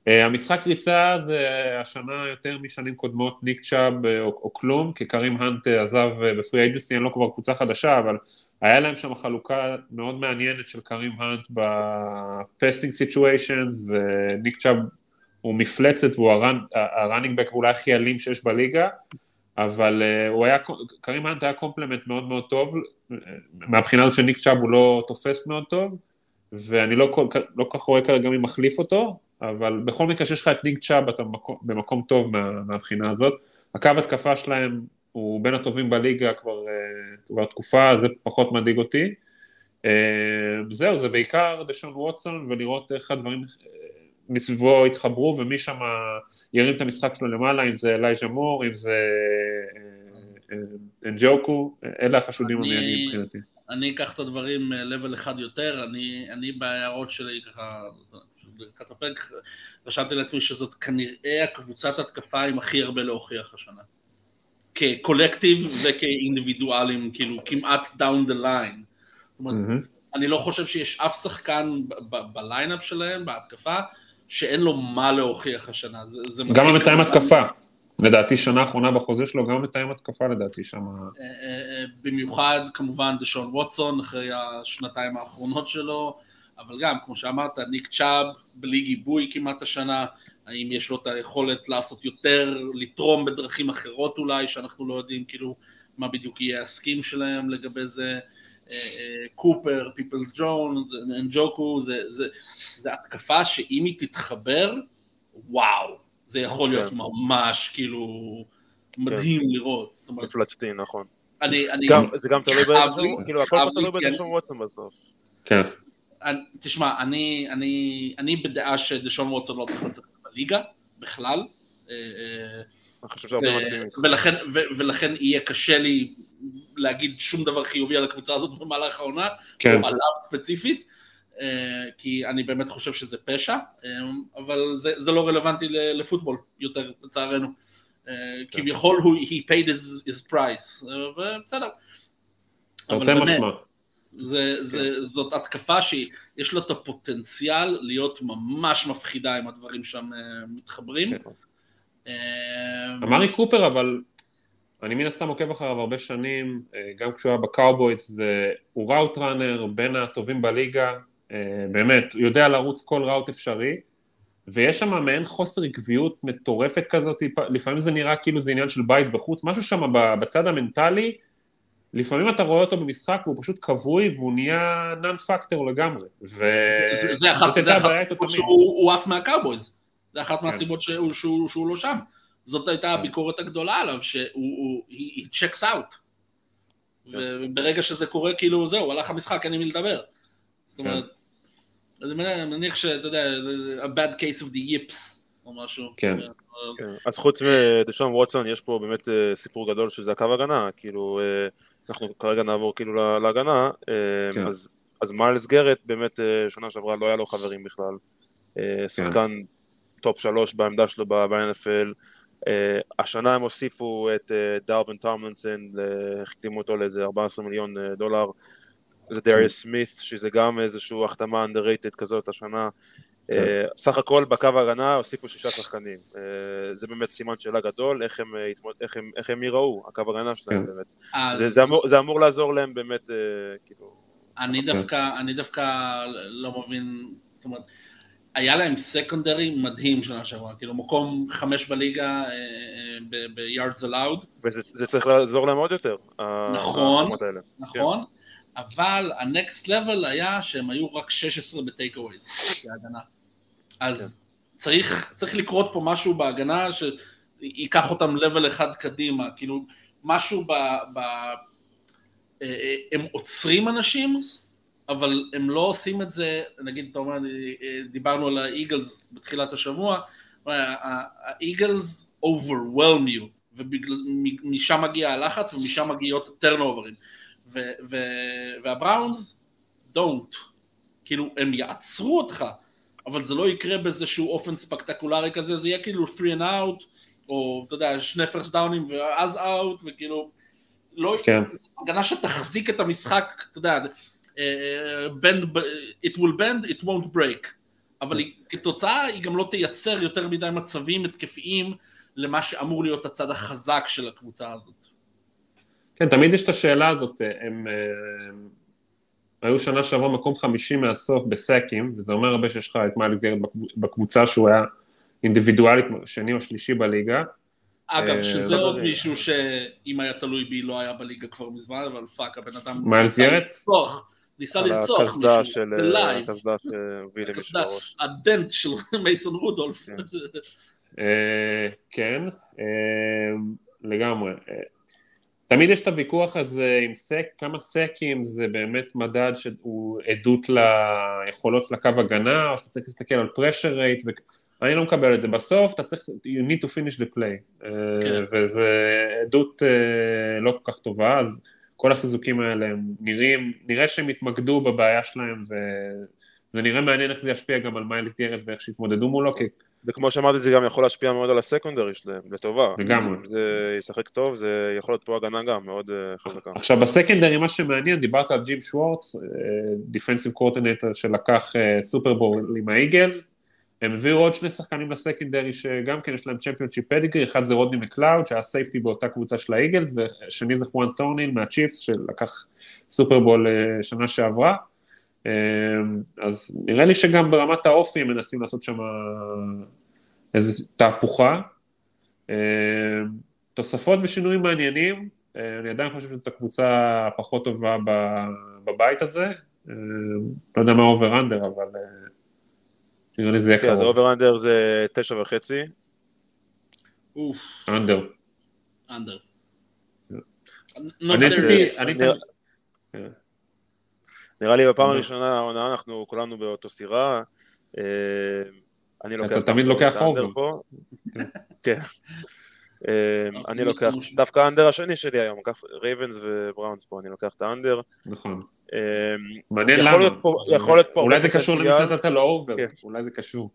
Uh, המשחק ריצה זה השנה יותר משנים קודמות ניק צ'אב או, או כלום, כי קרים האנט עזב ב free agency, אין לו כבר קבוצה חדשה, אבל היה להם שם חלוקה מאוד מעניינת של קרים האנט ב passing situations, וניק צ'אב הוא מפלצת והוא ה running back אולי הכי אלים שיש בליגה, אבל הוא היה, קרים האנט היה complement מאוד מאוד טוב, מהבחינה הזאת שניק צ'אב הוא לא תופס מאוד טוב, ואני לא כל לא כך רואה כרגע מי מחליף אותו, אבל בכל מקרה שיש לך את ניק צ'אב אתה במקום, במקום טוב מה, מהבחינה הזאת. הקו התקפה שלהם הוא בין הטובים בליגה כבר, אה, כבר תקופה, זה פחות מדאיג אותי. אה, זהו, זה בעיקר דשון ווטסון ולראות איך הדברים אה, מסביבו יתחברו ומי שם ירים את המשחק שלו למעלה, אם זה אלייז'ה מור, אם זה אנג'וקו, אלה החשודים המיידיים מבחינתי. אני אקח את הדברים level אחד יותר, אני, אני בהערות שלי ככה, לקראת הפרק, רשמתי לעצמי שזאת כנראה הקבוצת התקפה עם הכי הרבה להוכיח השנה. כקולקטיב וכאינדיבידואלים, כאילו כמעט down the line. זאת אומרת, mm-hmm. אני לא חושב שיש אף שחקן ב lineup שלהם, בהתקפה, שאין לו מה להוכיח השנה. זה, זה גם המתאם התקפה. לדעתי שנה אחרונה בחוזה שלו, גם מתאם התקפה לדעתי שם. אה, אה, אה, במיוחד כמובן דשון ווטסון אחרי השנתיים האחרונות שלו, אבל גם כמו שאמרת, ניק צ'אב בלי גיבוי כמעט השנה, האם יש לו את היכולת לעשות יותר, לתרום בדרכים אחרות אולי, שאנחנו לא יודעים כאילו מה בדיוק יהיה הסכים שלהם לגבי זה, קופר, פיפלס ג'ון, אנג'וקו, זה, התקפה שאם היא תתחבר, וואו, זה יכול להיות כן. ממש כאילו מדהים כן. לראות. מפלצתי, נכון. אני, אני... גם, זה גם תלוי בדשון, כאילו הכל תלוי בדשון ווטסון בסוף. כן. תשמע, אני, אני, אני בדעה שדשון ווטסון לא צריך לשחק בליגה בכלל. אה, אה, ולכן, ולכן יהיה קשה לי להגיד שום דבר חיובי על הקבוצה הזאת במהלך העונה, כן. או עליו ספציפית, אה, כי אני באמת חושב שזה פשע, אבל זה, זה לא רלוונטי לפוטבול יותר, לצערנו. כן. כביכול הוא, he paid his, his price, ובסדר. תרתי משמע. זה, זה, זאת התקפה שיש לה את הפוטנציאל להיות ממש מפחידה אם הדברים שם אה, מתחברים. כן. אה, אמרי קופר אבל, אני מן הסתם עוקב אחריו הרבה שנים, אה, גם כשהוא היה בקאובויז, הוא route runner בין הטובים בליגה, באמת, הוא יודע לרוץ כל route אפשרי, ויש שם מעין חוסר עקביות מטורפת כזאת, לפעמים זה נראה כאילו זה עניין של בית בחוץ, משהו שם בצד המנטלי, לפעמים אתה רואה אותו במשחק והוא פשוט כבוי והוא נהיה non factor לגמרי. ו... זה, זה אחת הסיבות שהוא עף מהקאובויז, זה אחת כן. מהסיבות שהוא, שהוא, שהוא לא שם. זאת הייתה כן. הביקורת הגדולה עליו, שהוא he checks out. כן. וברגע שזה קורה, כאילו זהו, הלך המשחק, אין לי מי לדבר. זאת אומרת, אני מניח שאתה יודע, a bad case of the yips, או משהו. כן. אז חוץ מדשון ווטסון, יש פה באמת אה, סיפור גדול שזה הקו הגנה, כאילו... אה, אנחנו כרגע נעבור כאילו להגנה, אה, כן. אז, אז מיילס גארט באמת אה, שנה שעברה לא היה לו חברים בכלל, אה, כן. שחקן כן. top שלוש בעמדה שלו ב-NFL, השנה הם הוסיפו את דרווין טומלינסון, החתימו אותו לאיזה 14 מיליון דולר, זה דריוס סמית, שזה גם איזושהי החתמה underrated כזאת השנה, כן. אה, סך הכל בקו ההגנה הוסיפו שישה שחקנים, אה, זה באמת סימן שאלה גדול, איך הם, אה, איך הם, איך הם ייראו, הקו ההגנה שלהם כן. באמת, זה, זה, אמור, זה אמור לעזור להם באמת, כאילו, אני דווקא, אני דווקא לא מבין, זאת אומרת, היה להם סקונדרי מדהים שנה שעברה, כאילו מקום חמש בליגה ב-yards allowed. וזה צריך לעזור להם עוד יותר. נכון, נכון, כן. אבל ה-next level היה שהם היו רק 16 בטייק אווייז, בהגנה. אז כן. צריך, צריך לקרות פה משהו בהגנה שייקח אותם level אחד קדימה, כאילו משהו ב... ב אה, אה, הם עוצרים אנשים, אבל הם לא עושים את זה, נגיד, אתה אומר, דיברנו על האיגלס בתחילת השבוע, האיגלס overwhelm you, ומשם מגיע הלחץ ומשם מגיעות הטרנוברים, והבראונס don't, כאילו הם יעצרו אותך, אבל זה לא יקרה באיזשהו אופן ספקטקולרי כזה, זה יהיה כאילו 3 and out, או אתה יודע, שני פרסט דאונים ואז אאוט, וכאילו, לא, כן. הגנה שתחזיק את המשחק, אתה יודע, bend, it will bend, it won't break. אבל היא, כתוצאה היא גם לא תייצר יותר מדי מצבים התקפיים למה שאמור להיות הצד החזק של הקבוצה הזאת. כן, תמיד יש את השאלה הזאת, הם, הם, הם היו שנה שעברה מקום חמישי מהסוף בסאקים, וזה אומר הרבה שיש לך את מיילס גרד בקבוצה שהוא היה אינדיבידואלית שני או שלישי בליגה. אגב, אה, שזה עוד מישהו שאם היה תלוי בי לא היה בליגה כבר מזמן, אבל fuck, הבן אדם... מיילס גארט? ניסה לרצוח מישהו, בלייב, הקסדה שהביא למישהו בראש. ה dent של <laughs> מייסון רודולף. כן, אה, כן אה, לגמרי. אה, תמיד יש את הוויכוח הזה עם sack, כמה סקים זה באמת מדד שהוא עדות ליכולות של הקו הגנה, או שאתה צריך להסתכל על pressure rate, אני לא מקבל את זה. בסוף אתה צריך, you need to finish the play, כן. וזה עדות לא כל כך טובה, אז כל החיזוקים האלה הם נראים, נראה שהם התמקדו בבעיה שלהם וזה נראה מעניין איך זה ישפיע גם על מיילס גרד ואיך שיתמודדו מולו כי... וכמו שאמרתי זה גם יכול להשפיע מאוד על הסקונדרי שלהם, לטובה. לגמרי. אם זה ישחק טוב זה יכול להיות פה הגנה גם מאוד uh, חזקה. עכשיו בסקנדרי מה שמעניין, דיברת על ג'ים שוורץ, defensive coordinator שלקח סופרבול uh, עם האיגלס, הם הביאו עוד שני שחקנים ל secondary שגם כן יש להם championship pedigree, אחד זה רודני מקלאוד שהיה safety באותה קבוצה של האיגלס, ושני זה חואן ת'ורנהיל מהצ'יפס שלקח סופרבול אה, שנה שעברה. אה, אז נראה לי שגם ברמת האופי הם מנסים לעשות שם איזו תהפוכה. אה, תוספות ושינויים מעניינים, אני עדיין חושב שזאת הקבוצה הפחות טובה בבית הזה, לא יודע מה over under, אבל נראה לי זה יהיה קרוב. אז over under זה תשע וחצי. אוף. under. under. אני עשיתי, כן. נראה לי בפעם הראשונה העונה אנחנו כולנו באותו סירה. אה, אני לוקח... אתה תמיד לוקח over. <laughs> כן. אה, אני לוקח דווקא ה under השני שלי היום, רייבנס ובראונס פה, אני לוקח את ה under. נכון. אמ, מעניין למה. יכול להיות פה... אולי זה קשור למי שנתת לו over, כן. אולי זה קשור.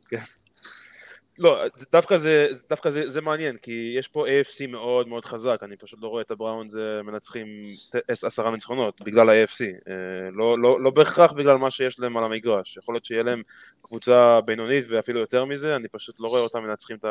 לא, דווקא, זה, דווקא זה, זה מעניין, כי יש פה AFC מאוד מאוד חזק, אני פשוט לא רואה את הבראונס מנצחים עשרה ניצחונות בגלל ה-AFC, אה, לא, לא, לא בהכרח בגלל מה שיש להם על המגרש, יכול להיות שיהיה להם קבוצה בינונית ואפילו יותר מזה, אני פשוט לא רואה אותם מנצחים את,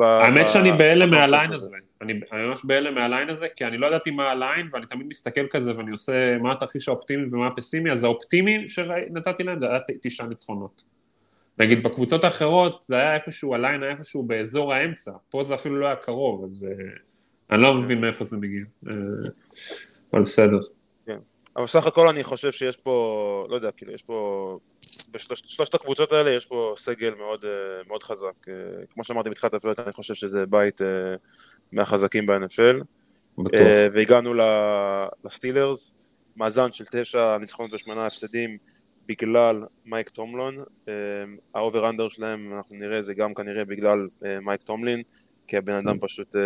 האמת שאני בהלם מהליין הזה, אני ממש בהלם מהליין הזה, כי אני לא ידעתי מה הליין, ואני תמיד מסתכל כזה ואני עושה מה התרחיש האופטימי ומה הפסימי, אז האופטימי שנתתי להם זה היה תשעה ניצחונות. נגיד בקבוצות האחרות זה היה איפשהו, הליין היה איפשהו באזור האמצע, פה זה אפילו לא היה קרוב, אז אה, אני לא מבין מאיפה זה מגיע, אה, אבל בסדר. כן. אבל סך הכל אני חושב שיש פה, לא יודע, כאילו יש פה בשלושת הקבוצות האלה יש פה סגל מאוד, אה, מאוד חזק. כמו שאמרתי בתחילת הפרק, אני חושב שזה בית מהחזקים ב-NFL. והגענו לסטילרס, מאזן של תשע ניצחונות ושמונה הפסדים בגלל מייק טומלין. ה over under שלהם, אנחנו נראה, זה גם כנראה בגלל מייק טומלין, כי הבן אדם פשוט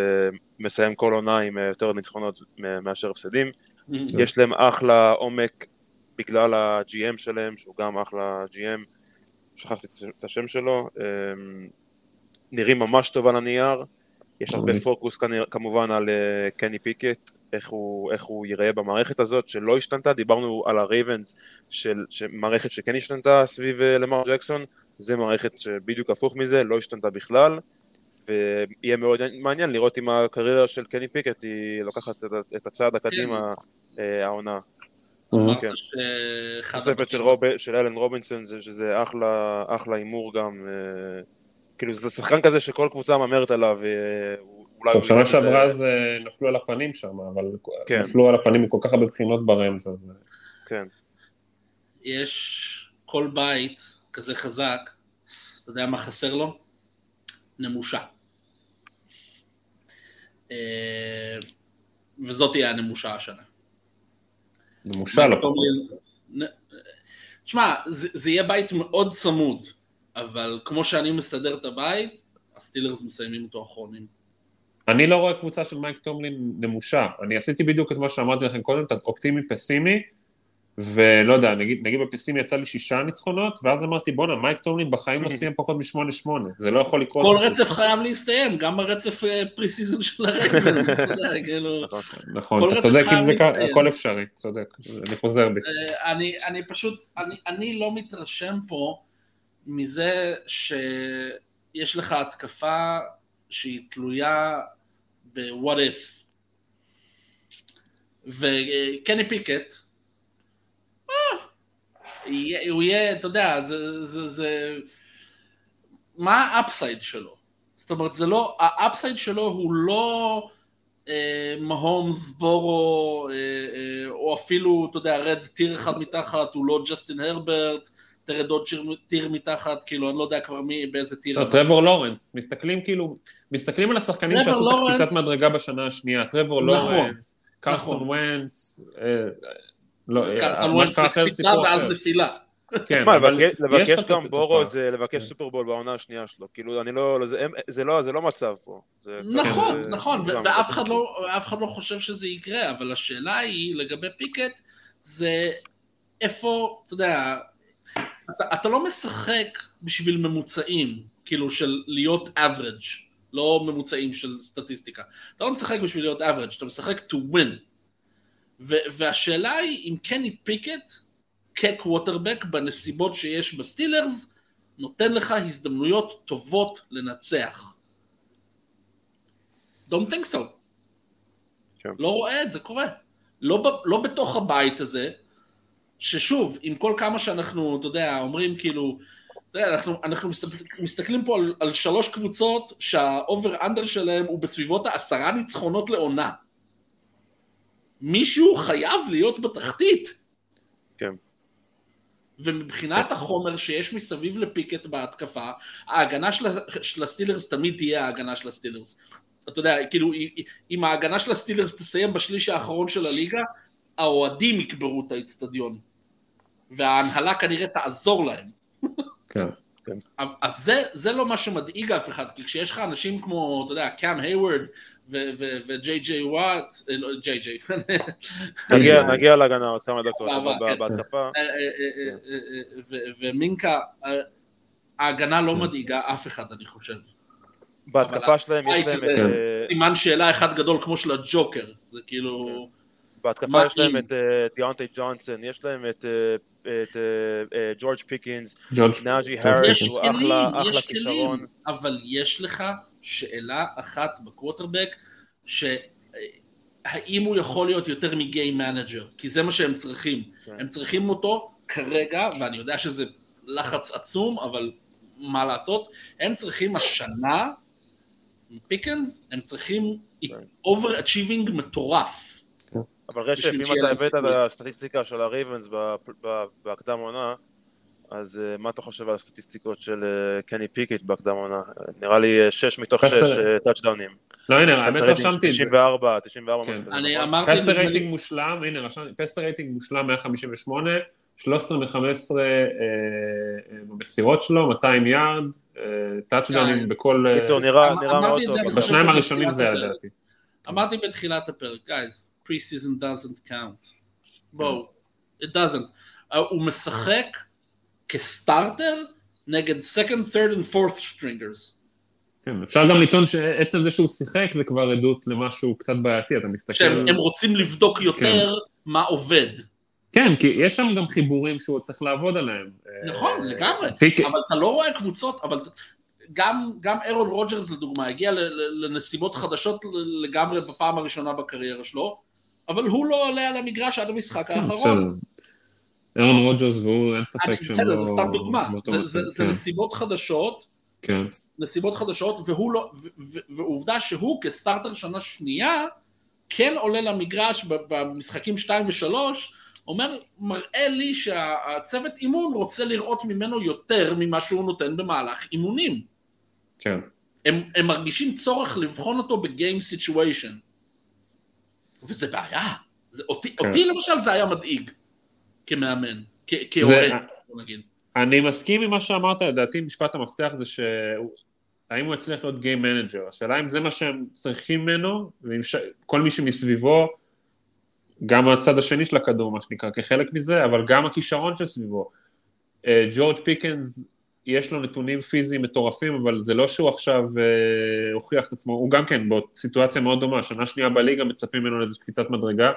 מסיים כל עונה עם יותר ניצחונות מאשר הפסדים. יש להם אחלה עומק בגלל ה-GM שלהם, שהוא גם אחלה GM, שכחתי את השם שלו, נראים ממש טוב על הנייר, יש הרבה פוקוס כמובן על אה, קני פיקט, איך הוא, איך הוא ייראה במערכת הזאת שלא השתנתה, דיברנו על הרייבנס של, מערכת שכן השתנתה סביב אה, למר ג'קסון, זה מערכת שבדיוק הפוך מזה, לא השתנתה בכלל. ויהיה מאוד מעניין לראות אם הקריירה של קני פיקט היא לוקחת את הצעד הקדימה אה, העונה. כן. שאחד תוספת של, אלן רובינסון זה שזה אחלה, אחלה הימור גם, אה, כאילו זה שחקן כזה שכל קבוצה מהמרת עליו, אולי... טוב, שנה זה- שעברה אז אה, נפלו על הפנים שם, אבל כן. נפלו על הפנים מכל כך הרבה בחינות ברמז, אז... אה, כן, יש כל בית כזה חזק, אתה יודע מה חסר לו? נמושה. אה, וזאת תהיה הנמושה השנה. נמושה לא תשמע, זה, זה יהיה בית מאוד צמוד, אבל כמו שאני מסדר את הבית, הסטילרס מסיימים אותו אחרונים. אני לא רואה קבוצה של מייק טומלין נמושה. אני עשיתי בדיוק את מה שאמרתי לכם קודם, את האופטימי פסימי, ולא יודע, נגיד, נגיד בפסימי יצא לי שישה ניצחונות, ואז אמרתי, בואנה, מייק טומלין בחיים לא סיים <laughs> פחות משמונה שמונה, זה לא יכול לקרות. כל פשוט." רצף חייב להסתיים, גם הרצף פרי סיזון של <laughs> יודע, כאילו... נכון. אתה צודק, אם זה ככה. הכל אפשרי, צודק, אני חוזר בי. אה, אני, אני פשוט, אני, אני לא מתרשם פה מזה שיש לך התקפה שהיא תלויה ב-what if. וקני פיקט, אה, יהיה- הוא יהיה, אתה יודע, זה, זה, זה, מה ה upside שלו? זאת אומרת, זה לא, ה upside שלו הוא לא אה, מהומס, בורו, אה, אה, או אפילו, אתה יודע, רד tier אחד מתחת, הוא לא ג'סטין הרברט, תרד עוד tier מתחת, כאילו, אני לא יודע כבר מי, באיזה tier. לא, טרבור לורנס, מסתכלים כאילו, מסתכלים על השחקנים שעשו את הקפיצת מדרגה בשנה השנייה, טרבור נכון, לורנס, קרסון נכון. ונס, אה, לא, קרסון שקרה זה קפיצה ואז. נפילה. כן, מה, אבל לבקש- גם. בורו זה לבקש כן. סופרבול בעונה השנייה שלו, כאילו אני לא, לא- זה- הם- זה לא זה לא מצב פה. נכון, אה, נכון, מוגזם. ואף לא, אחד לא חושב שזה יקרה, אבל השאלה היא, לגבי פיקט, זה איפה, אתה יודע, אתה, אתה לא משחק בשביל ממוצעים, כאילו של להיות average, לא ממוצעים של סטטיסטיקה. אתה לא משחק בשביל להיות average, אתה משחק to win. ו- והשאלה היא אם קני פיקט, כקווטרבק, בנסיבות שיש בסטילרס, נותן לך הזדמנויות טובות לנצח. Don't think so. כן. לא רואה את זה קורה. לא, לא בתוך הבית הזה, ששוב, עם כל כמה שאנחנו, אתה יודע, אומרים כאילו, אתה יודע, אנחנו, אנחנו מסתכל, מסתכלים פה על, על שלוש קבוצות שה over under שלהם הוא בסביבות העשרה ניצחונות לעונה. מישהו חייב להיות בתחתית. כן. ומבחינת החומר שיש מסביב לפיקט בהתקפה, ההגנה של, של הסטילרס תמיד תהיה ההגנה של הסטילרס. אתה יודע, כאילו, אם ההגנה של הסטילרס תסיים בשליש האחרון של הליגה, האוהדים יקברו את האיצטדיון. וההנהלה כנראה תעזור להם. כן. אז זה, זה לא מה שמדאיג אף אחד, כי כשיש לך אנשים כמו, אתה יודע, קאם היוורד וג'יי ג'יי וואט, אה, לא, <laughs> ג'יי ג'יי, נגיע- להגנה עוד כמה דקות, אה, כן. בהתקפה, אה, אה, אה, אה, ו- ומינקה, אה, ההגנה לא מדאיגה אף אחד, אני חושב. בהתקפה שלהם יש להם. אה, סימן שאלה אחד גדול כמו של הג'וקר, זה כאילו... בהתקפה מה יש להם? את אה, דיונטי ג'ונסון, יש להם את אה, את, ג'ורג' פיקינס, נאג'י האריס, יש הוא כלים, אחלה אחלה יש כישרון. כלים, אבל יש לך שאלה אחת בקוורטרבק, שהאם הוא יכול להיות יותר מ game manager, כי זה מה שהם צריכים. כן. הם צריכים אותו כרגע, ואני יודע שזה לחץ עצום, אבל מה לעשות, הם צריכים השנה, פיקנס, הם צריכים כן. overachieving מטורף. אבל רשף, אם אתה הבאת את. הסטטיסטיקה של הרייבנס בהקדם עונה, אז אה, מה אתה חושב על הסטטיסטיקות של אה, קני פיקט בהקדם עונה? אה, נראה לי 6 מתוך 6 חסר- טאצ'דאונים. לא, הנה, האמת רשמתי את זה. 94, 94 כן. משהו כזה. אני נכון? אמרתי, passer rating מושלם, הנה רשמתי, passer rating מושלם 158, 13 מ-15 במסירות שלו, 200 יארד, טאצ'דאונים. בכל... אה, בקיצור, נראה אמ- מאוד טוב. בשניים הראשונים זה היה לדעתי. אמרתי בתחילת הפרק, guys, pre-season doesn't count. בואו, it doesn't. Uh, הוא משחק כסטארטר נגד second, third and fourth stringers. כן, אפשר גם לטעון שעצם זה שהוא שיחק זה כבר עדות למשהו קצת בעייתי, אתה מסתכל... שהם הם רוצים לבדוק יותר מה עובד. כן, כי יש שם גם חיבורים שהוא צריך לעבוד עליהם. נכון, אה, לגמרי. פיקט. אבל אתה לא רואה קבוצות, אבל גם, גם אירון רוג'רס לדוגמה הגיע לנסיבות חדשות לגמרי בפעם הראשונה בקריירה שלו, אבל הוא לא עולה על המגרש עד המשחק כן, האחרון. אירון רוג'רס והוא, אין ספק שהם לא... זה סתם דוגמה, זה כן. נסיבות חדשות, כן. נסיבות חדשות, והוא לא, ועובדה שהוא כ starter שנה שנייה, כן עולה למגרש במשחקים 2 ו-3, אומר, מראה לי שהצוות אימון רוצה לראות ממנו יותר ממה שהוא נותן במהלך אימונים. כן. הם, הם מרגישים צורך לבחון אותו בגיים סיטואשן. וזה בעיה. זה, אותי, כן. אותי למשל זה היה מדאיג כמאמן, כאוהד, בוא נגיד. אני מסכים עם מה שאמרת, לדעתי משפט המפתח זה ש... האם הוא יצליח להיות game manager, השאלה אם זה מה שהם צריכים ממנו, ועם ש... כל מי שמסביבו, גם הצד השני של הכדור, מה שנקרא, כחלק מזה, אבל גם הכישרון שסביבו. אה, ג'ורג' פיקנס, יש לו נתונים פיזיים מטורפים, אבל זה לא שהוא עכשיו אה, הוכיח את עצמו, הוא גם כן בסיטואציה מאוד דומה, שנה שנייה בליגה מצפים ממנו לאיזו קפיצת מדרגה.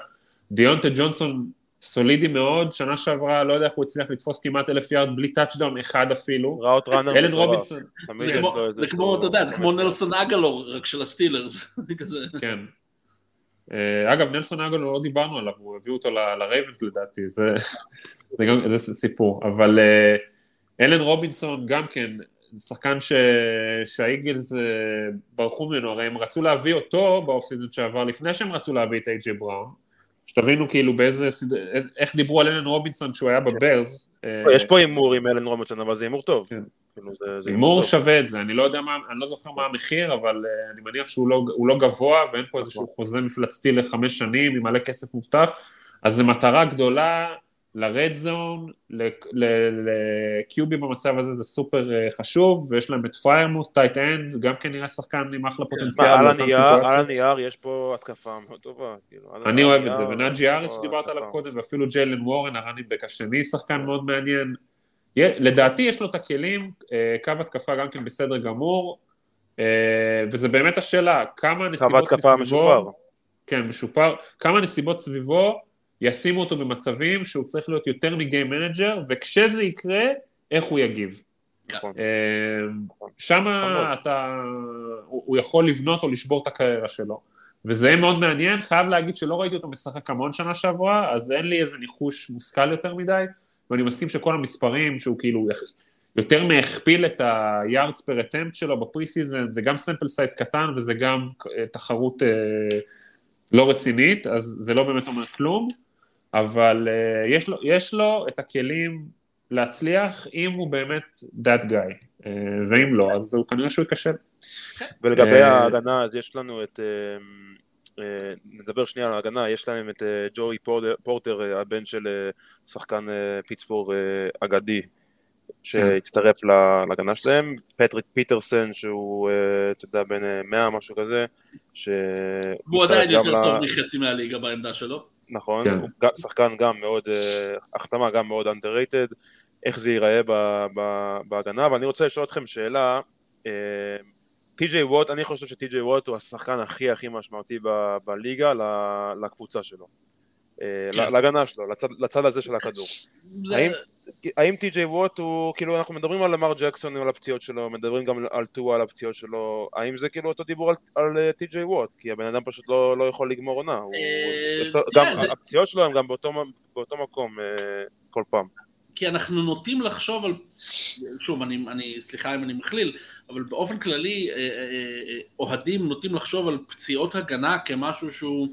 דיונטה ג'ונסון סולידי מאוד, שנה שעברה, לא יודע איך הוא הצליח לתפוס כמעט אלף יארד בלי טאצ'דאון אחד אפילו. route runner. אלן רובינסון. זה כמו, אתה יודע, זה כמו נלסון אגלור, רק של הסטילרס. <laughs> כן. אה, אגב, נלסון אגלור לא דיברנו עליו, הוא הביא אותו לרייבנס לדעתי, זה גם סיפור. אבל אה, אלן רובינסון גם כן, שחקן שהאיגלס אה, ברחו ממנו, הרי הם רצו להביא אותו ב off season שעבר, לפני שהם רצו להביא את איי.ג'יי בראון. שתבינו כאילו באיזה, איך דיברו על אלן רובינסון שהוא היה בברס. אה, יש פה הימור עם אלן רובינסון, אבל זה הימור טוב. כן. כאילו, הימור שווה את זה, אני לא יודע מה, אני לא זוכר מה המחיר, אבל אה, אני מניח שהוא לא, לא גבוה, ואין פה איזשהו נכון. חוזה מפלצתי לחמש שנים עם מלא כסף מובטח, אז זו מטרה גדולה, ל red zone, ל QB במצב הזה זה סופר אה, חשוב, ויש להם את פריירמות', tight end, גם כן נראה שחקן עם אחלה כן. פוטנציאל. על הנייר יש פה התקפה מאוד טובה. כאילו, אני אוהב את זה, ונאג'י האריס שדיברת עליו קודם, ואפילו ג'יילן וורן, ה running back השני, שחקן מאוד מעניין. לדעתי יש לו את הכלים, אה, קו התקפה גם כן בסדר גמור, אה, וזה באמת השאלה, כמה נסיבות מסביבו... קו התקפה משופר. כן, משופר. כמה נסיבות סביבו ישימו אותו במצבים שהוא צריך להיות יותר מ game manager, וכשזה יקרה, איך הוא יגיב. נכון. אה, שם אתה, הוא יכול לבנות או לשבור את הקריירה שלו. וזה יהיה מאוד מעניין, חייב להגיד שלא ראיתי אותו משחק המון שנה שעברה, אז אין לי איזה ניחוש מושכל יותר מדי, ואני מסכים שכל המספרים שהוא כאילו יותר מהכפיל את ה-yards per attempt שלו ב pre season, זה גם sample size קטן וזה גם אה, תחרות אה, לא רצינית, אז זה לא באמת אומר כלום. אבל אה, יש, לו, יש לו את הכלים להצליח אם הוא באמת that guy, אה, ואם לא, אז הוא כנראה שהוא ייכשל. ולגבי אה, ההגנה, אז יש לנו את, אה, אה, נדבר שנייה על ההגנה, יש להם את אה, ג'וי פורטר, פורטר, הבן של אה, שחקן אה, פיטסבורג אה, אגדי, שהצטרף כן. להגנה שלהם, פטריק פיטרסן שהוא, אתה יודע, בן 100 משהו כזה, והוא עדיין יותר טוב מחצי מהליגה בעמדה שלו. נכון, כן. הוא שחקן גם מאוד, אה, החתמה גם מאוד underrated, איך זה ייראה בהגנה, ואני רוצה לשאול אתכם שאלה, טי.ג'יי ווט, אני חושב שטי.ג'יי ווט הוא השחקן הכי הכי משמעותי בליגה לקבוצה שלו. אה, כן. להגנה שלו, לצד, לצד הזה של הכדור. זה... האם, האם טי.ג'יי ווט הוא, כאילו אנחנו מדברים על למר ג'קסון על הפציעות שלו, מדברים גם על טועה על הפציעות שלו, האם זה כאילו אותו דיבור על, על טי.ג'יי ווט? כי הבן אדם פשוט לא, לא יכול לגמור עונה, אה, גם, הפציעות שלו הם גם באותו, באותו מקום אה, כל פעם. כי אנחנו נוטים לחשוב על, שוב, אני, אני, סליחה אם אני מכליל, אבל באופן כללי אוהדים נוטים לחשוב על פציעות הגנה כמשהו שהוא,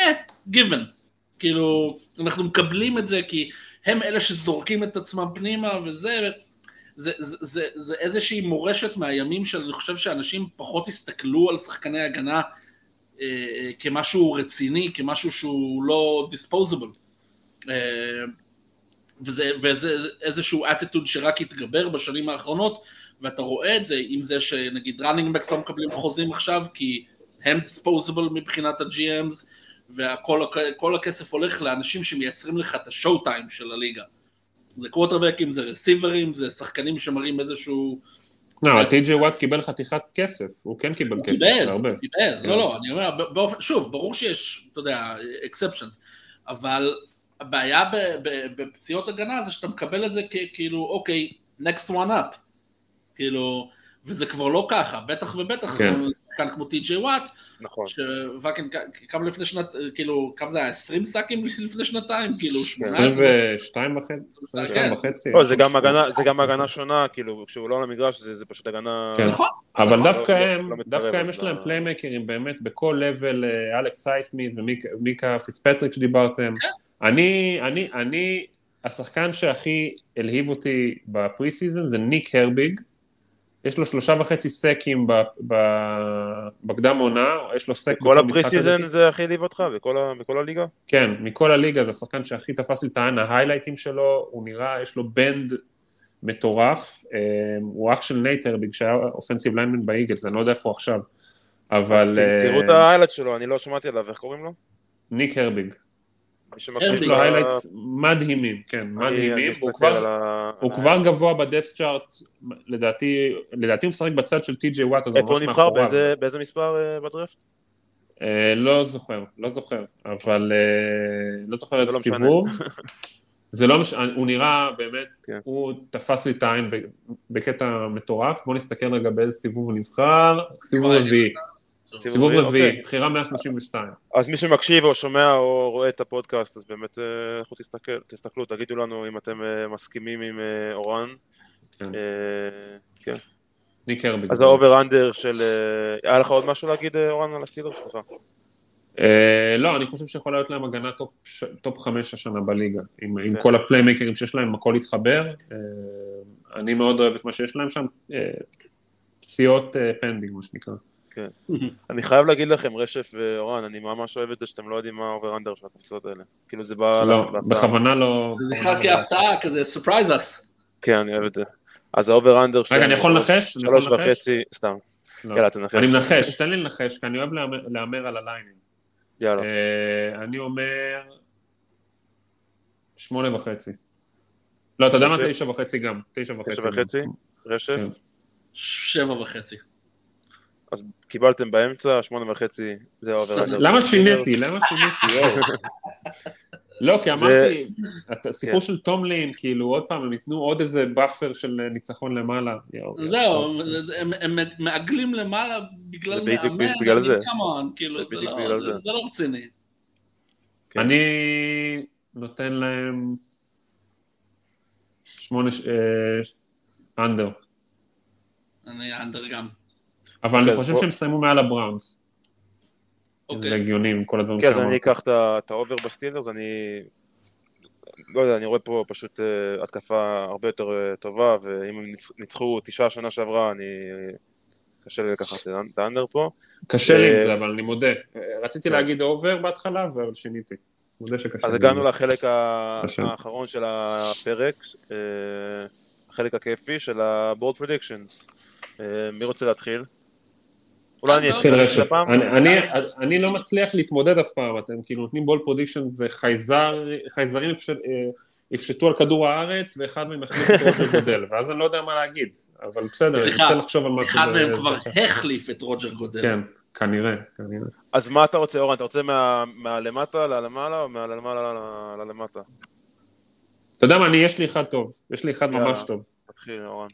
אה, given. כאילו, אנחנו מקבלים את זה כי הם אלה שזורקים את עצמם פנימה וזה, זה, זה, זה, זה איזושהי מורשת מהימים של, אני חושב שאנשים פחות הסתכלו על שחקני הגנה אה, כמשהו רציני, כמשהו שהוא לא דיספוזיבל. אה, וזה, וזה איזשהו אטיטוד שרק התגבר בשנים האחרונות, ואתה רואה את זה עם זה שנגיד ראנינג מקס לא מקבלים חוזים עכשיו כי הם דיספוזיבל מבחינת ה-GMs, וכל הכסף הולך לאנשים שמייצרים לך את השואו טיים של הליגה. זה קווטרבקים, זה רסיברים, זה שחקנים שמראים איזשהו... לא, טי.ג'י וואט קיבל חתיכת כסף, הוא כן קיבל כסף, קיבל, הרבה. קיבל, לא, לא, אני אומר, שוב, ברור שיש, אתה יודע, אקספשנס, אבל הבעיה בפציעות הגנה זה שאתה מקבל את זה כאילו, אוקיי, next one up, כאילו, וזה כבר לא ככה, בטח ובטח, כן. שחקן כמו טי.ג'יי וואט, נכון. שוואקן, כמה לפני שנת, כאילו, כמה זה היה, 20 סאקים <laughs> לפני שנתיים, כאילו, 18? 22 וחצי, 22 כן. וחצי. לא, זה גם הגנה, זה גם הגנה שונה, כאילו, כשהוא לא על המגרש, זה, זה פשוט הגנה... כן. נכון, אבל נכון, דווקא לא- הם, לא דווקא הם יש להם פליימקרים באמת בכל לבל, אלכס הייסמית' ומינקה פיצפטריק שדיברתם. כן. אני, אני, אני, השחקן שהכי הלהיב אותי ב pre season זה ניק הרביג. יש לו שלושה וחצי סקים בקדם עונה, יש לו sack כל בכל ה pre season. זה הכי הלהיב אותך? בכל ה- בכל הליגה? כן, מכל הליגה זה השחקן שהכי תפס לי את העין, ההיילייטים שלו, הוא נראה, יש לו bend מטורף, אה, הוא אח של נייט הרביג שהיה offensive lineman באיגלס, אני לא יודע איפה הוא עכשיו, אבל ת- תראו את אה, ה highlight שלו, אני לא שמעתי עליו, איך קוראים לו? ניק הרביג, יש. לו היילייטס מדהימים, כן, מדהימים, הוא כבר גבוה ב depth chart, לדעתי, לדעתי הוא משחק בצד של טי.ג'יי וואט, אז הוא איפה הוא ממש נבחר? מאחוריו. באיזה- מספר אה, בדרפט? אה, לא זוכר, לא זוכר, אבל אה, לא זוכר איזה לא. סיבוב. זה לא משנה, הוא נראה באמת, כן. הוא תפס לי את העין בקטע מטורף, בוא נסתכל רגע באיזה סיבוב הוא נבחר, סיבוב רביעי, סיבוב רביעי, אוקיי. בחירה 132. אז מי שמקשיב או שומע או רואה את הפודקאסט, אז באמת אה, לכו תסתכל, תסתכלו, תגידו לנו אם אתם אה, מסכימים עם אה, אורן. כן. כן. ניק הרביג. אז ה over under של... היה לך עוד משהו להגיד, אורן, על הסטילרס שלך? לא, אני חושב שיכולה להיות להם הגנה טופ חמש השנה בליגה, עם כן. כל הפליימייקרים שיש להם, הכל התחבר. אני מאוד אוהב את מה שיש להם שם, פציעות pending, מה שנקרא. <laughs> אני חייב להגיד לכם, רשף ואורן, אני ממש אוהב את זה שאתם לא יודעים מה ה over under של הקבוצות האלה. כאילו זה בא... לא. בכוונה לא... זה לא. כהפתעה, כזה surprise us. כן, אני אוהב את זה. אז ה over under רגע, אני יכול לנחש? שלוש? וחצי, סתם. לא. יאללה, תנחש. אני מנחש, תן לי לנחש, כי אני אוהב להמר- על הליינים. יאללה. אה, אני אומר... שמונה וחצי. לא, אתה יודע מה? תשע וחצי גם. תשע וחצי. תשע גם. וחצי? רשף? כן. שבע וחצי. אז קיבלתם באמצע, שמונה וחצי, זה under. למה שיניתי? <laughs> למה שיניתי? לא, כי אמרתי, את- הסיפור כן. של טומלין, כאילו, עוד פעם, הם ייתנו עוד איזה buffer של ניצחון למעלה. זהו. הם- מעגלים למעלה בגלל מאמן, בגלל זה. כאילו, בדיוק לא- בגלל זה- זה. לא רציני. כן. אני נותן להם שמונה, אה, under. אני under גם. אבל אני אז חושב שהם סיימו מעל הבראונס. זה אוקיי. הגיוני עם כל הדברים כן, אז אני. אקח את ה over בסטילרס, אני... לא יודע, אני רואה פה פשוט אה, התקפה הרבה יותר אה, טובה, ואם הם ניצ- ניצחו תשעה שנה שעברה, אני... קשה לי לקחת את האנ- את ה under פה. קשה לי עם אה, זה, אבל אני מודה. רציתי כן. להגיד over בהתחלה, אבל שיניתי. אז. הגענו לחלק. האחרון של הפרק, החלק הכיפי של ה- bold predictions. מי רוצה להתחיל? אולי אני אתחיל רשף. הפעם? אני- אני- אני לא מצליח להתמודד אף פעם, אתם כאילו נותנים bold prediction, זה חייזר, חייזרים אה, יפשטו על כדור הארץ, ואחד מהם החליף את רוג'ר גודל, <laughs> ואז אני לא יודע מה להגיד, אבל בסדר, אני מנסה לחשוב על משהו. אחד מהם כבר. החליף את רוג'ר גודל. כן, כנראה, כנראה. אז מה אתה רוצה, אורן? אתה רוצה מה- מהלמטה ללמעלה או מהלמעלה ללמטה? אתה יודע מה, אני, יש לי אחד טוב, יש לי אחד. ממש טוב. תתחיל, אורן.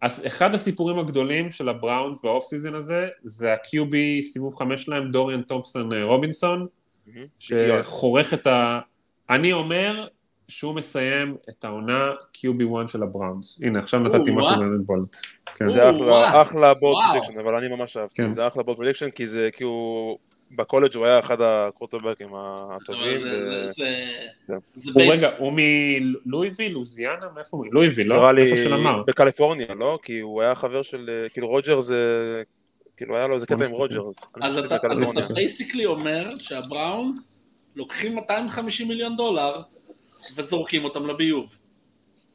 אז אחד הסיפורים הגדולים של הבראונס באוף סיזון הזה, זה ה-QB סיבוב חמש שלהם, דוריאן תומפסון אה, רובינסון. שחורך את ה... אני אומר שהוא מסיים את העונה QB1 של הבראונס. הנה, עכשיו נתתי משהו וואו. באמת בולט. כן. זה. אחלה, וואו. פרדיקשן, אבל אני ממש אהבתי. כן. זה אחלה בורד פרדיקשן, כי זה, כי הוא... בקולג' הוא היה אחד הקורטובקים הטובים. זה- ו- זה- זה- כן. זה הוא בייס- רגע, הוא מלואיביל, לוזיאנה? מאיפה הוא? לואיביל, לא? נראה לי איפה. בקליפורניה, לא? כי הוא היה חבר של... כאילו רוג'ר זה... כאילו היה לו איזה קטע עם. רוג'ר. אז. אתה בייסיקלי אומר שהבראונס לוקחים 250 מיליון דולר וזורקים אותם לביוב.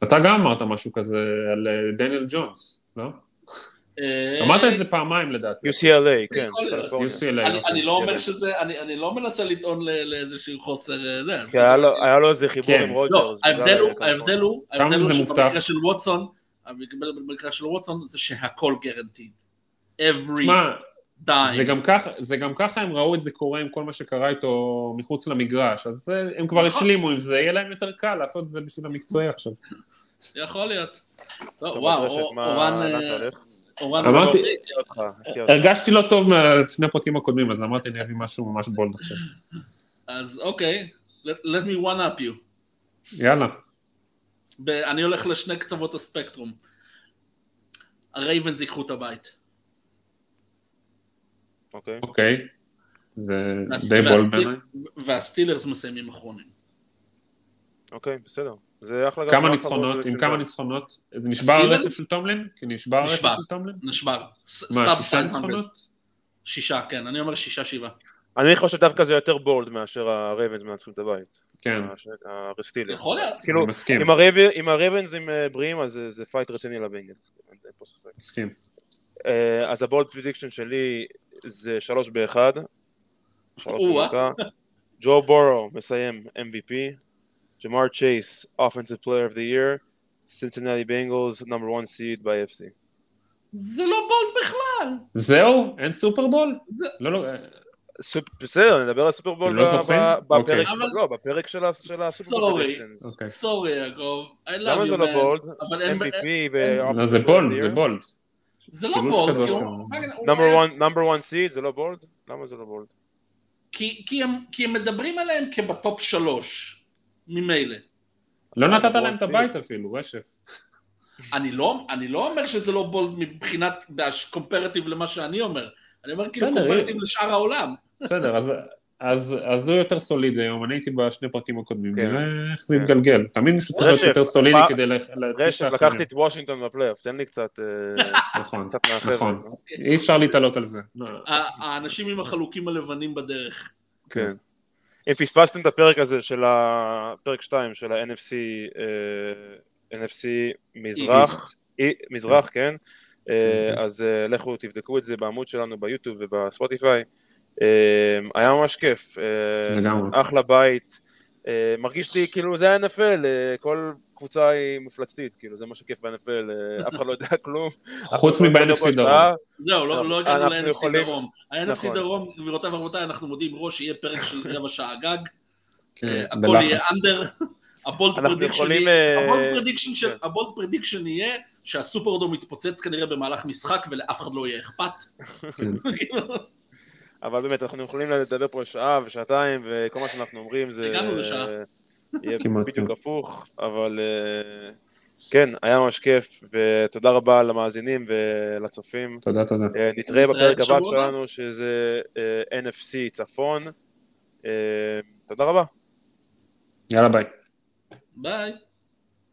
אתה גם אמרת משהו כזה על אה, דניאל ג'ונס, לא? אה, אמרת את זה פעמיים לדעתי. UCLA, כן. UCLA, אני- אוקיי. לא אומר. שזה, אני אני לא מנסה לטעון לאיזשהו חוסר אה, זה. כי היה לו- איזה חיבור כן. עם. לא, בגלל ההבדל הוא. ההבדל הוא, ההבדל הוא זה שבמקרה? של ווטסון, במקרה של ווטסון זה שהכל גרנטיד. every שמע, זה dime. גם ככה, זה גם ככה הם ראו את זה קורה עם כל מה שקרה איתו מחוץ למגרש, אז זה, הם כבר נכון. השלימו עם זה, יהיה להם יותר קל לעשות את זה בשביל המקצועי עכשיו. יכול להיות. לא, טוב, אז וואו, אורן, אמרתי- אותך. הרגשתי לא טוב משני הפרקים הקודמים, אז אמרתי אני אביא משהו ממש בולד עכשיו. אז אוקיי, let, let me one up you. יאללה. ב- אני הולך לשני קצוות הספקטרום. הרייבנס ייקחו את הבית. אוקיי. אוקיי. זה די bold בעיניי. והסטילרס מסיימים אחרונים. אוקיי, בסדר. זה אחלה... כמה ניצחונות, עם כמה. ניצחונות? זה נשבר? הרצף של טומלין? כי נשבר הרצף. של טומלין? נשבר. מה, שישה 500. ניצחונות? שישה, כן, אני אומר שישה שבעה. אני חושב דווקא זה יותר bold מאשר הרייבנס מנצחים את הבית. כן, הסטילרס. יכול להיות. כאילו, אני מסכים, אם הרייב- אם הרייבנס הם בריאים אז זה- fight רציני לבנגלס. אין פה ספק. מסכים. אה, אז ה bold prediction שלי זה שלוש באחד. שלוש. במכה. ג'ו בורו מסיים MVP. ג'מאר צ'ייס, Offensive Player of the Year. Cincinnati Bengals, number one seed AFC. זה לא bold בכלל. זהו? אין סופרבול? זה- לא, לא, סופ- בסדר, נדבר על סופרבול לא ב- זוכים? ב- אוקיי. בפרק, אבל- לא, בפרק של הסופרבול sorry. אוקיי. sorry יעקב. I love למה you, זה לא man. bold? אבל אין- MVP לא, זה bold, זה bold. זה לא בולד. number היה- one, number one seed זה לא bold? למה זה לא bold? כי, כי, הם, כי הם מדברים עליהם כב top שלוש, ממילא. לא נתת להם את הבית אפילו, רשף. אני לא, אני לא אומר שזה לא bold מבחינת, comparative למה שאני אומר. אני אומר כאילו comparative לשאר העולם. בסדר, אז- אז אז הוא יותר סולידי היום, אני הייתי בשני פרקים הקודמים, כן. נראה איך זה כן. מתגלגל. תמיד מישהו צריך להיות יותר סולידי מה- כדי את רשת. לקחתי את וושינגטון בפלייאוף, תן לי קצת, אה, <laughs> נכון. נכון. לא? אי אפשר להתעלות על זה. האנשים עם החלוקים הלבנים בדרך. כן. אם פספסתם את הפרק הזה של הפרק 2 של ה-NFC, אה, NFC מזרח, אי- מזרח, כן, כן. אז אה, לכו תבדקו את זה בעמוד שלנו ביוטיוב ובספוטיפיי. אה, היה ממש כיף, לגמרי. אחלה בית, אה, מרגיש לי כאילו זה ה-NFL, אה, כל קבוצה היא מפלצתית, כאילו זה מה שכיף ב-NFL, אה, <laughs> אף אחד לא יודע כלום. חוץ לא מב-NFC דרום. זהו, לא, לא הגענו אנחנו ל-NFC יכולים- דרום. ה-NFC נכון. דרום, גבירותיי ורבותיי, אנחנו מודיעים ראש, יהיה פרק של רבע שעה גג. כן, אה, הכל. יהיה under. ה bold אנחנו prediction של- כן. ה bold prediction יהיה שהסופרדום יתפוצץ כנראה במהלך משחק ולאף אחד לא יהיה אכפת. כן. <laughs> אבל באמת, אנחנו יכולים לדבר פה שעה ושעתיים, וכל מה שאנחנו אומרים זה... הגענו לשעה. יהיה בדיוק. הפוך, אבל אה, כן, היה ממש כיף, ותודה רבה למאזינים ולצופים. תודה, תודה. אה, נתראה בפרק הבא. שלנו, שזה אה, NFC צפון. תודה רבה. יאללה ביי. ביי.